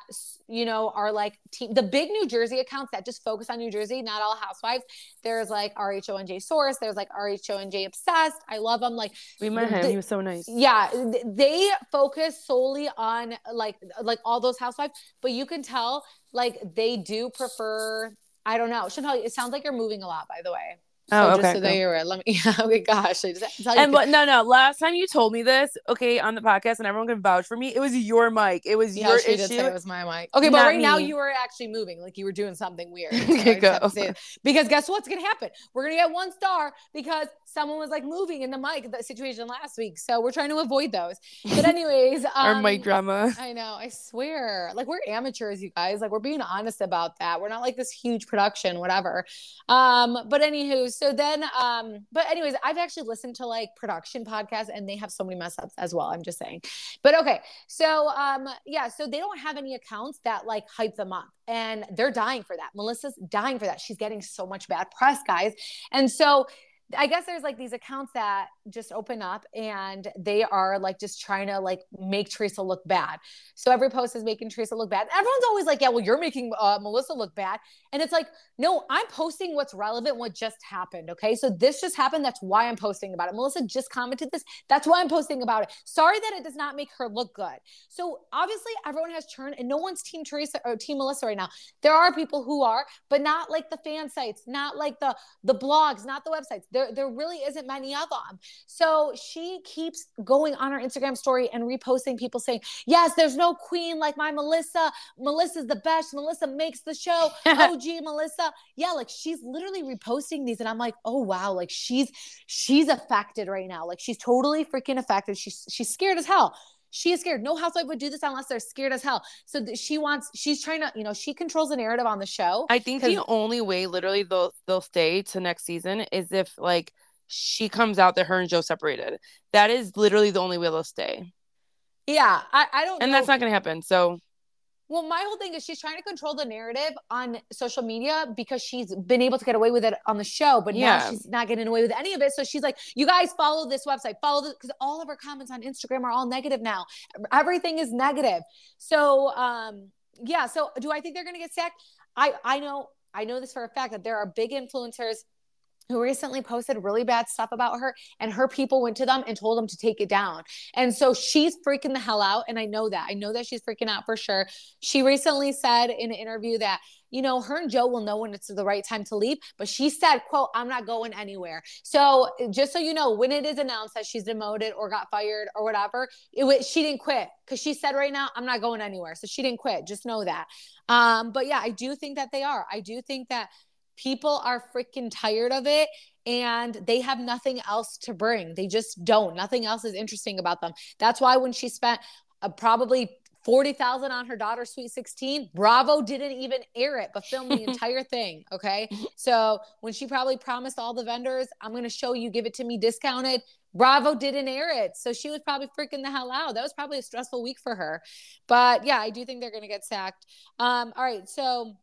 you know are like team, the big New Jersey accounts that just focus on New Jersey, not all housewives. There's like RHONJ Source, there's like RHONJ Obsessed. I love them. Like We met him. The- he was so nice. yeah, they focus solely on like like all those housewives, but you can tell like they do prefer. I don't know. Shantel, it sounds like you're moving a lot, by the way. Oh, just okay, so that cool. you're let me. Yeah. Okay. Gosh. I just. And but no, no. Last time you told me this, okay, on the podcast, and everyone can vouch for me. It was your mic. It was Yeah, your she did issue. say it was my mic. Okay, but right now you were actually moving, like you were doing something weird. So Okay, just go. to say it. Because guess what's gonna happen? We're gonna get one star because someone was like moving in the mic the situation last week. So we're trying to avoid those. But anyways, Our um, mic drama. I know. I swear. Like we're amateurs, you guys. Like we're being honest about that. We're not like this huge production, whatever. Um, but anywho, so then um, but anyways, I've actually listened to like production podcasts and they have so many mess ups as well. I'm just saying. But okay. So um, yeah, so they don't have any accounts that like hype them up. And they're dying for that. Melissa's dying for that. She's getting so much bad press, guys. And so I guess there's like these accounts that just open up and they are like just trying to like make Teresa look bad. So every post is making Teresa look bad. Everyone's always like, yeah, well, you're making uh, Melissa look bad. And it's like, no, I'm posting what's relevant, what just happened. Okay. So this just happened. That's why I'm posting about it. Melissa just commented this. That's why I'm posting about it. Sorry that it does not make her look good. So obviously everyone has churned and no one's team Teresa or team Melissa right now. There are people who are, but not like the fan sites, not like the the blogs, not the websites. There, there really isn't many of them. So she keeps going on her Instagram story and reposting people saying, Yes, there's no queen like my Melissa. Melissa's the best. Melissa makes the show. OG Melissa. Yeah, like she's literally reposting these. And I'm like, oh wow, like she's she's affected right now. Like she's totally freaking affected. She's she's scared as hell. She is scared. No housewife would do this unless they're scared as hell. So th- she wants, she's trying to, you know, she controls the narrative on the show. I think the only way, literally, they'll they'll stay to next season is if like she comes out that her and Joe separated. That is literally the only way they'll stay, yeah, I, I don't and know. that's not gonna happen. So Well, my whole thing is she's trying to control the narrative on social media because she's been able to get away with it on the show, but now Yeah. she's not getting away with any of it. So she's like, "You guys follow this website, follow this," because all of her comments on Instagram are all negative now. Everything is negative. So, um, yeah. So, do I think they're going to get sacked? I I know I know this for a fact that there are big influencers who recently posted really bad stuff about her and her people went to them and told them to take it down. And so she's freaking the hell out and I know that. I know that she's freaking out for sure. She recently said in an interview that you know, her and Joe will know when it's the right time to leave. But she said, quote, I'm not going anywhere. So just so you know, when it is announced that she's demoted or got fired or whatever, it was, she didn't quit because she said right now, I'm not going anywhere. So she didn't quit. Just know that. Um, but yeah, I do think that they are. I do think that people are freaking tired of it and they have nothing else to bring. They just don't. Nothing else is interesting about them. That's why when she spent uh, probably 40,000 on her daughter's Sweet 16. Bravo didn't even air it, but filmed the entire thing. Okay. So when she probably promised all the vendors, I'm going to show you, give it to me discounted. Bravo didn't air it. So she was probably freaking the hell out. That was probably a stressful week for her. But yeah, I do think they're going to get sacked. Um, all right. So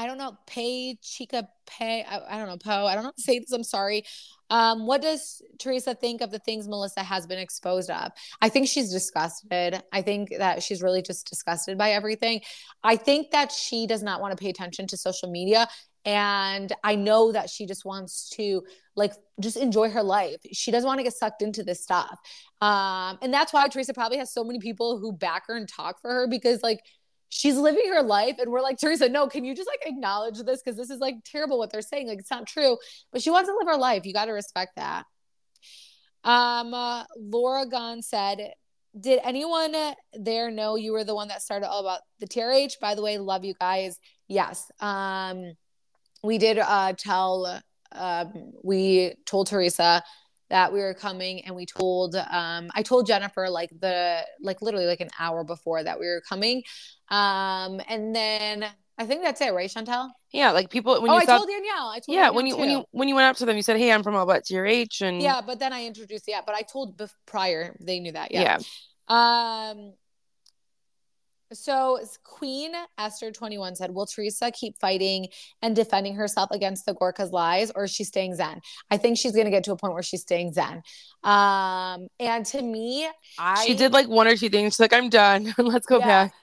I don't know, pay Chica pay. I, I, don't know, Poe. I don't know how to say this. I'm sorry. Um, what does Teresa think of the things Melissa has been exposed of? I think she's disgusted. I think that she's really just disgusted by everything. I think that she does not want to pay attention to social media. And I know that she just wants to like just enjoy her life. She doesn't want to get sucked into this stuff. Um, and that's why Teresa probably has so many people who back her and talk for her because like she's living her life and we're like teresa no can you just like acknowledge this? Because this is like terrible what they're saying like it's not true. But she wants to live her life. You got to respect that. Um uh, laura Gunn said did anyone there know you were the one that started all about the trh by the way love you guys. Yes. Um we did uh tell um we told teresa that we were coming and we told um I told Jennifer like the like literally like an hour before that we were coming. Um and then I think that's it, right, Shantel? Yeah, like people when oh, you I saw, told Danielle. I told yeah Danielle when you too. when you when you went up to them, you said, "Hey, I'm from all About TRH," and yeah, but then I introduced yeah, but I told bef- prior they knew that yeah. yeah. Um. So Queen Esther 21 said, Will Teresa keep fighting and defending herself against the Gorka's lies or is she staying zen? I think she's gonna get to a point where she's staying zen. Um, and to me, I she did like one or two things. She's like, "I'm done. Let's go Yeah. back."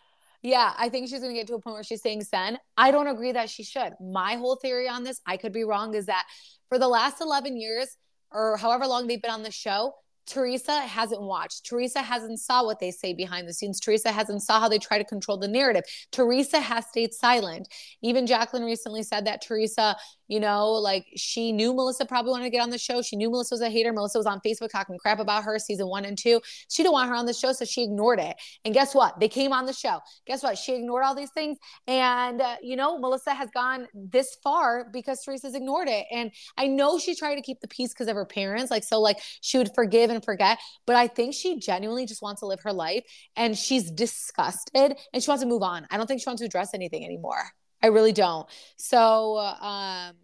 Yeah, I think she's going to get to a point where she's saying Sen. I don't agree that she should. My whole theory on this, I could be wrong, is that for the last 11 years or however long they've been on the show, Teresa hasn't watched. Teresa hasn't saw what they say behind the scenes. Teresa hasn't saw how they try to control the narrative. Teresa has stayed silent. Even Jacqueline recently said that Teresa, you know, like she knew Melissa probably wanted to get on the show. She knew Melissa was a hater. Melissa was on Facebook talking crap about her season one and two. She didn't want her on the show, so she ignored it. And guess what? They came on the show. Guess what? She ignored all these things. And, uh, you know, Melissa has gone this far because Teresa's ignored it. And I know she tried to keep the peace because of her parents. Like, so, like, she would forgive and forget. But I think she genuinely just wants to live her life and she's disgusted and she wants to move on. I don't think she wants to address anything anymore. I really don't. So, um,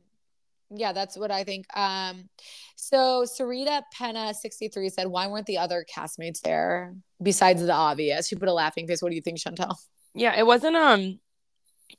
yeah, that's what I think. Um, so Sarita Penna 63 said, Why weren't the other castmates there besides the obvious? She put a laughing face. What do you think, Shantel? Yeah, it wasn't um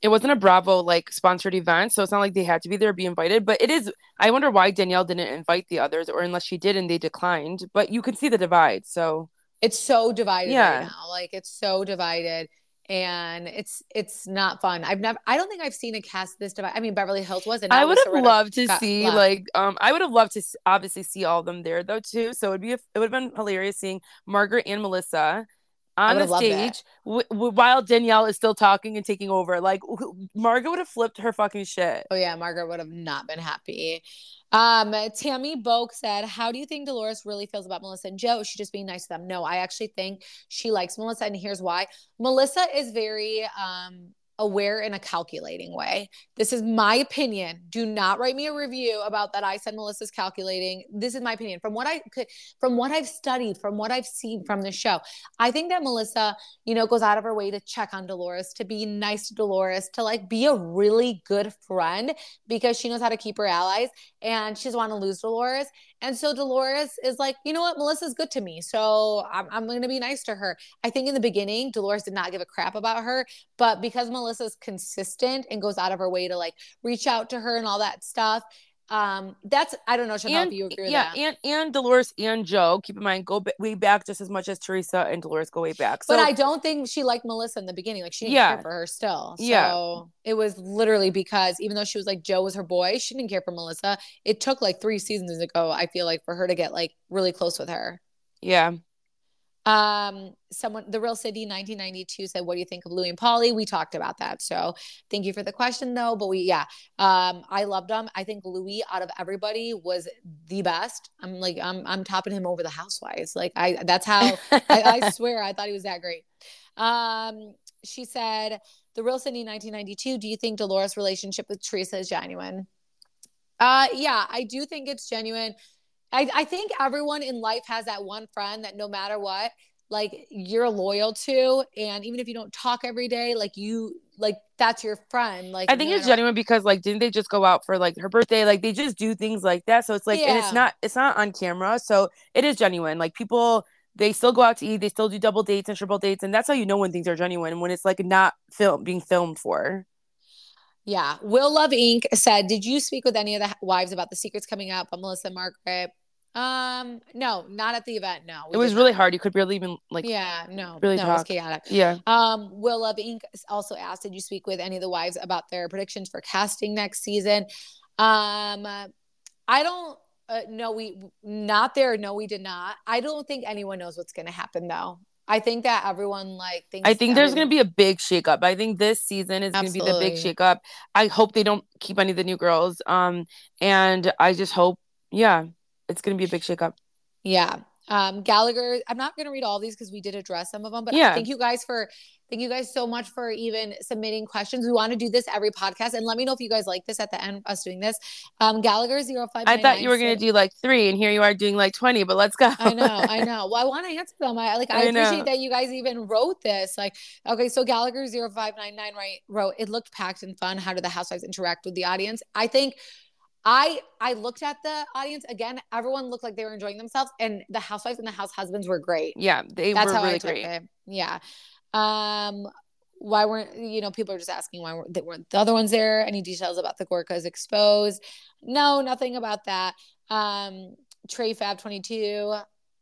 it wasn't a Bravo like sponsored event, so it's not like they had to be there be invited. But it is I wonder why Danielle didn't invite the others, or unless she did and they declined. But you can see the divide. So It's so divided Yeah. right now. Like it's so divided. And it's it's not fun. I've never I don't think I've seen a cast this divided. I mean Beverly Hills wasn't. I would have loved to see left. like um I would have loved to obviously see all of them there though too. So it'd be a, it would have been hilarious seeing Margaret and Melissa on the have loved it. stage w- w- while Danielle is still talking and taking over. Like wh- Margaret would have flipped her fucking shit. Oh yeah, Margaret would have not been happy. Um, Tammy Boke said, "How do you think Dolores really feels about Melissa and Joe? Is she just being nice to them?" No, I actually think she likes Melissa, and here's why. Melissa is very um aware in a calculating way. This is my opinion. Do not write me a review about that. I said Melissa's calculating. This is my opinion from what I could, from what I've studied, from what I've seen from the show. I think that Melissa, you know, goes out of her way to check on Dolores, to be nice to Dolores, to like be a really good friend because she knows how to keep her allies and she doesn't want to lose Dolores. And so Dolores is like, you know what, Melissa's good to me. So I'm, I'm going to be nice to her. I think in the beginning, Dolores did not give a crap about her. But because Melissa's consistent and goes out of her way to like reach out to her and all that stuff, um, that's, I don't know, Shantel, And if you agree with yeah, that. and and Dolores and Joe. Keep in mind, go ba- way back just as much as Teresa and Dolores go way back. So but I don't think she liked Melissa in the beginning. Like she didn't Yeah. care for her still. So Yeah. it was literally because even though she was like Joe was her boy, she didn't care for Melissa. It took like three seasons ago, I feel like, for her to get like really close with her. yeah, Um, someone, the real city 1992 said, What do you think of Luis and Paulie? We talked about that. So thank you for the question though. But we, yeah, um, I loved him. I think Luis out of everybody was the best. I'm like, I'm, I'm topping him over the housewives. Like, I, that's how I, I swear I thought he was that great. Um, she said, The real City 1992, do you think Dolores' relationship with Teresa is genuine? Uh, yeah, I do think it's genuine. I, I think everyone in life has that one friend that no matter what, like you're loyal to and even if you don't talk every day like you like that's your friend like I think it's genuine because like didn't they just go out for like her birthday? Like they just do things like that. So it's like and it's not it's not on camera. So it is genuine. Like people they still go out to eat, they still do double dates and triple dates, and that's how you know when things are genuine when it's like not film being filmed for. Yeah will love inc said did you speak with any of the wives about the secrets coming up on melissa and margaret um no not at the event no it was really not. hard. You could barely even like yeah no really no it was chaotic yeah. Um, Will Love Inc. also asked, did you speak with any of the wives about their predictions for casting next season? Um, I don't uh, no, we not there. No, we did not. I don't think anyone knows what's going to happen though. I think that everyone like thinks. I think there's everyone- going to be a big shakeup. I think this season is going to be the big Absolutely. shakeup. I hope they don't keep any of the new girls. Um, and I just hope, yeah, it's going to be a big shakeup. Yeah. Um, Gallagher, I'm not going to read all these because we did address some of them, but Yeah. thank you guys for, thank you guys so much for even submitting questions. We want to do this every podcast and let me know if you guys like this at the end, us doing this. Um, Gallagher zero five. I thought you were going to do like three, and here you are doing like 20, but let's go. I know, I know. Well, I want to answer them. I like. I, I know. appreciate that you guys even wrote this. Like, okay, so Gallagher 0599 right wrote. It looked packed and fun. How did the housewives interact with the audience? I think. I I looked at the audience again. Everyone looked like they were enjoying themselves, and the housewives and the house husbands were great. yeah, they That's were how really I took great. it. Yeah. Um, why weren't you know people are just asking why weren't, they weren't the other ones there? Any details about the Gorkas exposed? No, nothing about that. Um, Trey Fab twenty two.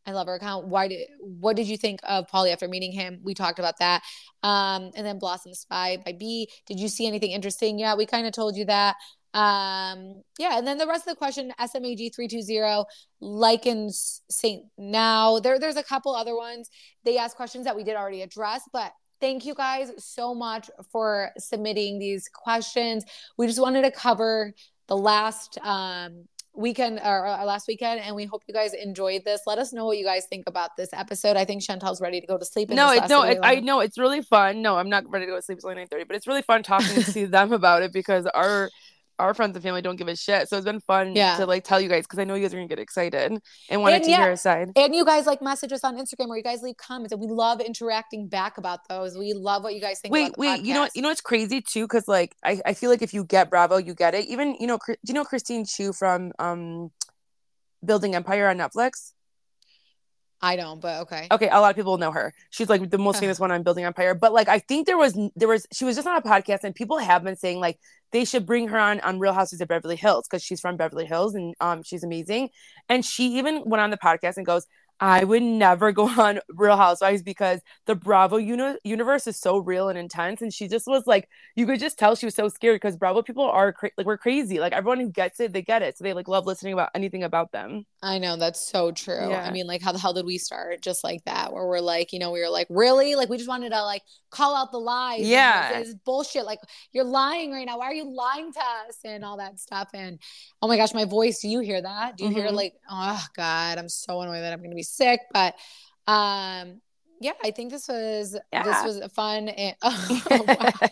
I love her account. Why did what did you think of Paulie after meeting him? We talked about that. Um, and then Blossom Spy by B. Did you see anything interesting? Yeah, we kind of told you that. Um, yeah, and then the rest of the question, SMAG three two zero, Likens Saint Now. There, there's a couple other ones. They asked questions that we did already address, but thank you guys so much for submitting these questions. We just wanted to cover the last um weekend or uh, last weekend and we hope you guys enjoyed this let us know what you guys think about this episode i think shantel's ready to go to sleep No, this it, last no, it, I know it's really fun. No, I'm not ready to go to sleep. It's only nine thirty, but it's really fun talking to them about it because our our friends and family don't give a shit. So it's been fun Yeah. to like tell you guys because I know you guys are gonna get excited and wanted And to yeah, hear a side. and you guys like message us on Instagram where you guys leave comments and we love interacting back about those. We love what you guys think. Wait, wait, you know what? You know what's crazy too? Because like I, I feel like if you get Bravo, you get it. Even you know, do you know Christine Chiu from um, Bling Empire on Netflix? I don't, but okay. Okay, a lot of people know her. She's like the most famous one on Bling Empire. But like, I think there was there was she was just on a podcast, and people have been saying like they should bring her on on Real Houses of Beverly Hills because she's from Beverly Hills and um she's amazing. And she even went on the podcast and goes, "I would never go on Real Housewives because the Bravo uni- universe is so real and intense." And she just was like, you could just tell she was so scared because Bravo people are cra- like we're crazy. Like everyone who gets it, they get it. So they like love listening about anything about them. I know that's so true. I mean, like, how the hell did we start? Just like that, where we're like, you know, we were like, really? Like, we just wanted to like call out the lies. Yeah. this bullshit. Like, you're lying right now. Why are you lying to us and all that stuff? And oh my gosh, my voice. Do you hear that? Do you hear Mhm. like, oh God, I'm so annoyed that I'm gonna be sick. But um, yeah, I think this was this Yeah. was fun. And oh, wow.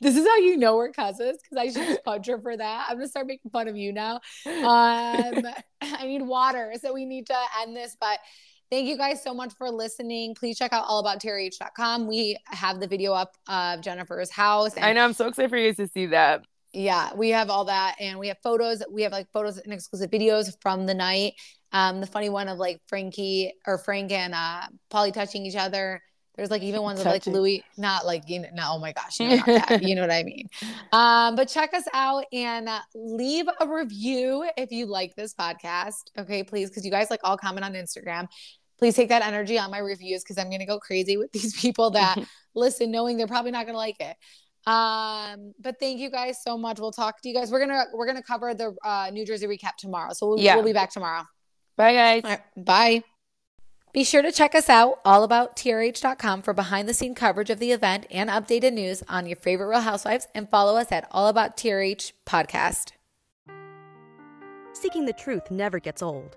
This is how you know we're cousins because I should just punch her for that. I'm gonna start making fun of you now. Um, I need water, so we need to end this. But thank you guys so much for listening. Please check out allabouttrh.com. We have the video up of Jennifer's house. And I know. I'm so excited for you guys to see that. Yeah, we have all that, and we have photos. We have like photos and exclusive videos from the night. Um, the funny one of like Frankie or Frank and uh Paulie touching each other. There's like even ones of like Luis, not like you know, no, oh my gosh, no, not that. you know what I mean. Um, but check us out and uh, leave a review if you like this podcast. Okay, please, because you guys like all comment on Instagram. Please take that energy on my reviews because I'm gonna go crazy with these people that listen, knowing they're probably not gonna like it. Um, but thank you guys so much. We'll talk to you guys. We're gonna we're gonna cover the uh, New Jersey recap tomorrow, so we'll, Yeah. we'll be back tomorrow. Bye, guys. All right, bye. Be sure to check us out allabouttrh.com for behind the scene coverage of the event and updated news on your favorite Real Housewives and follow us at All About TRH podcast. Seeking the truth never gets old.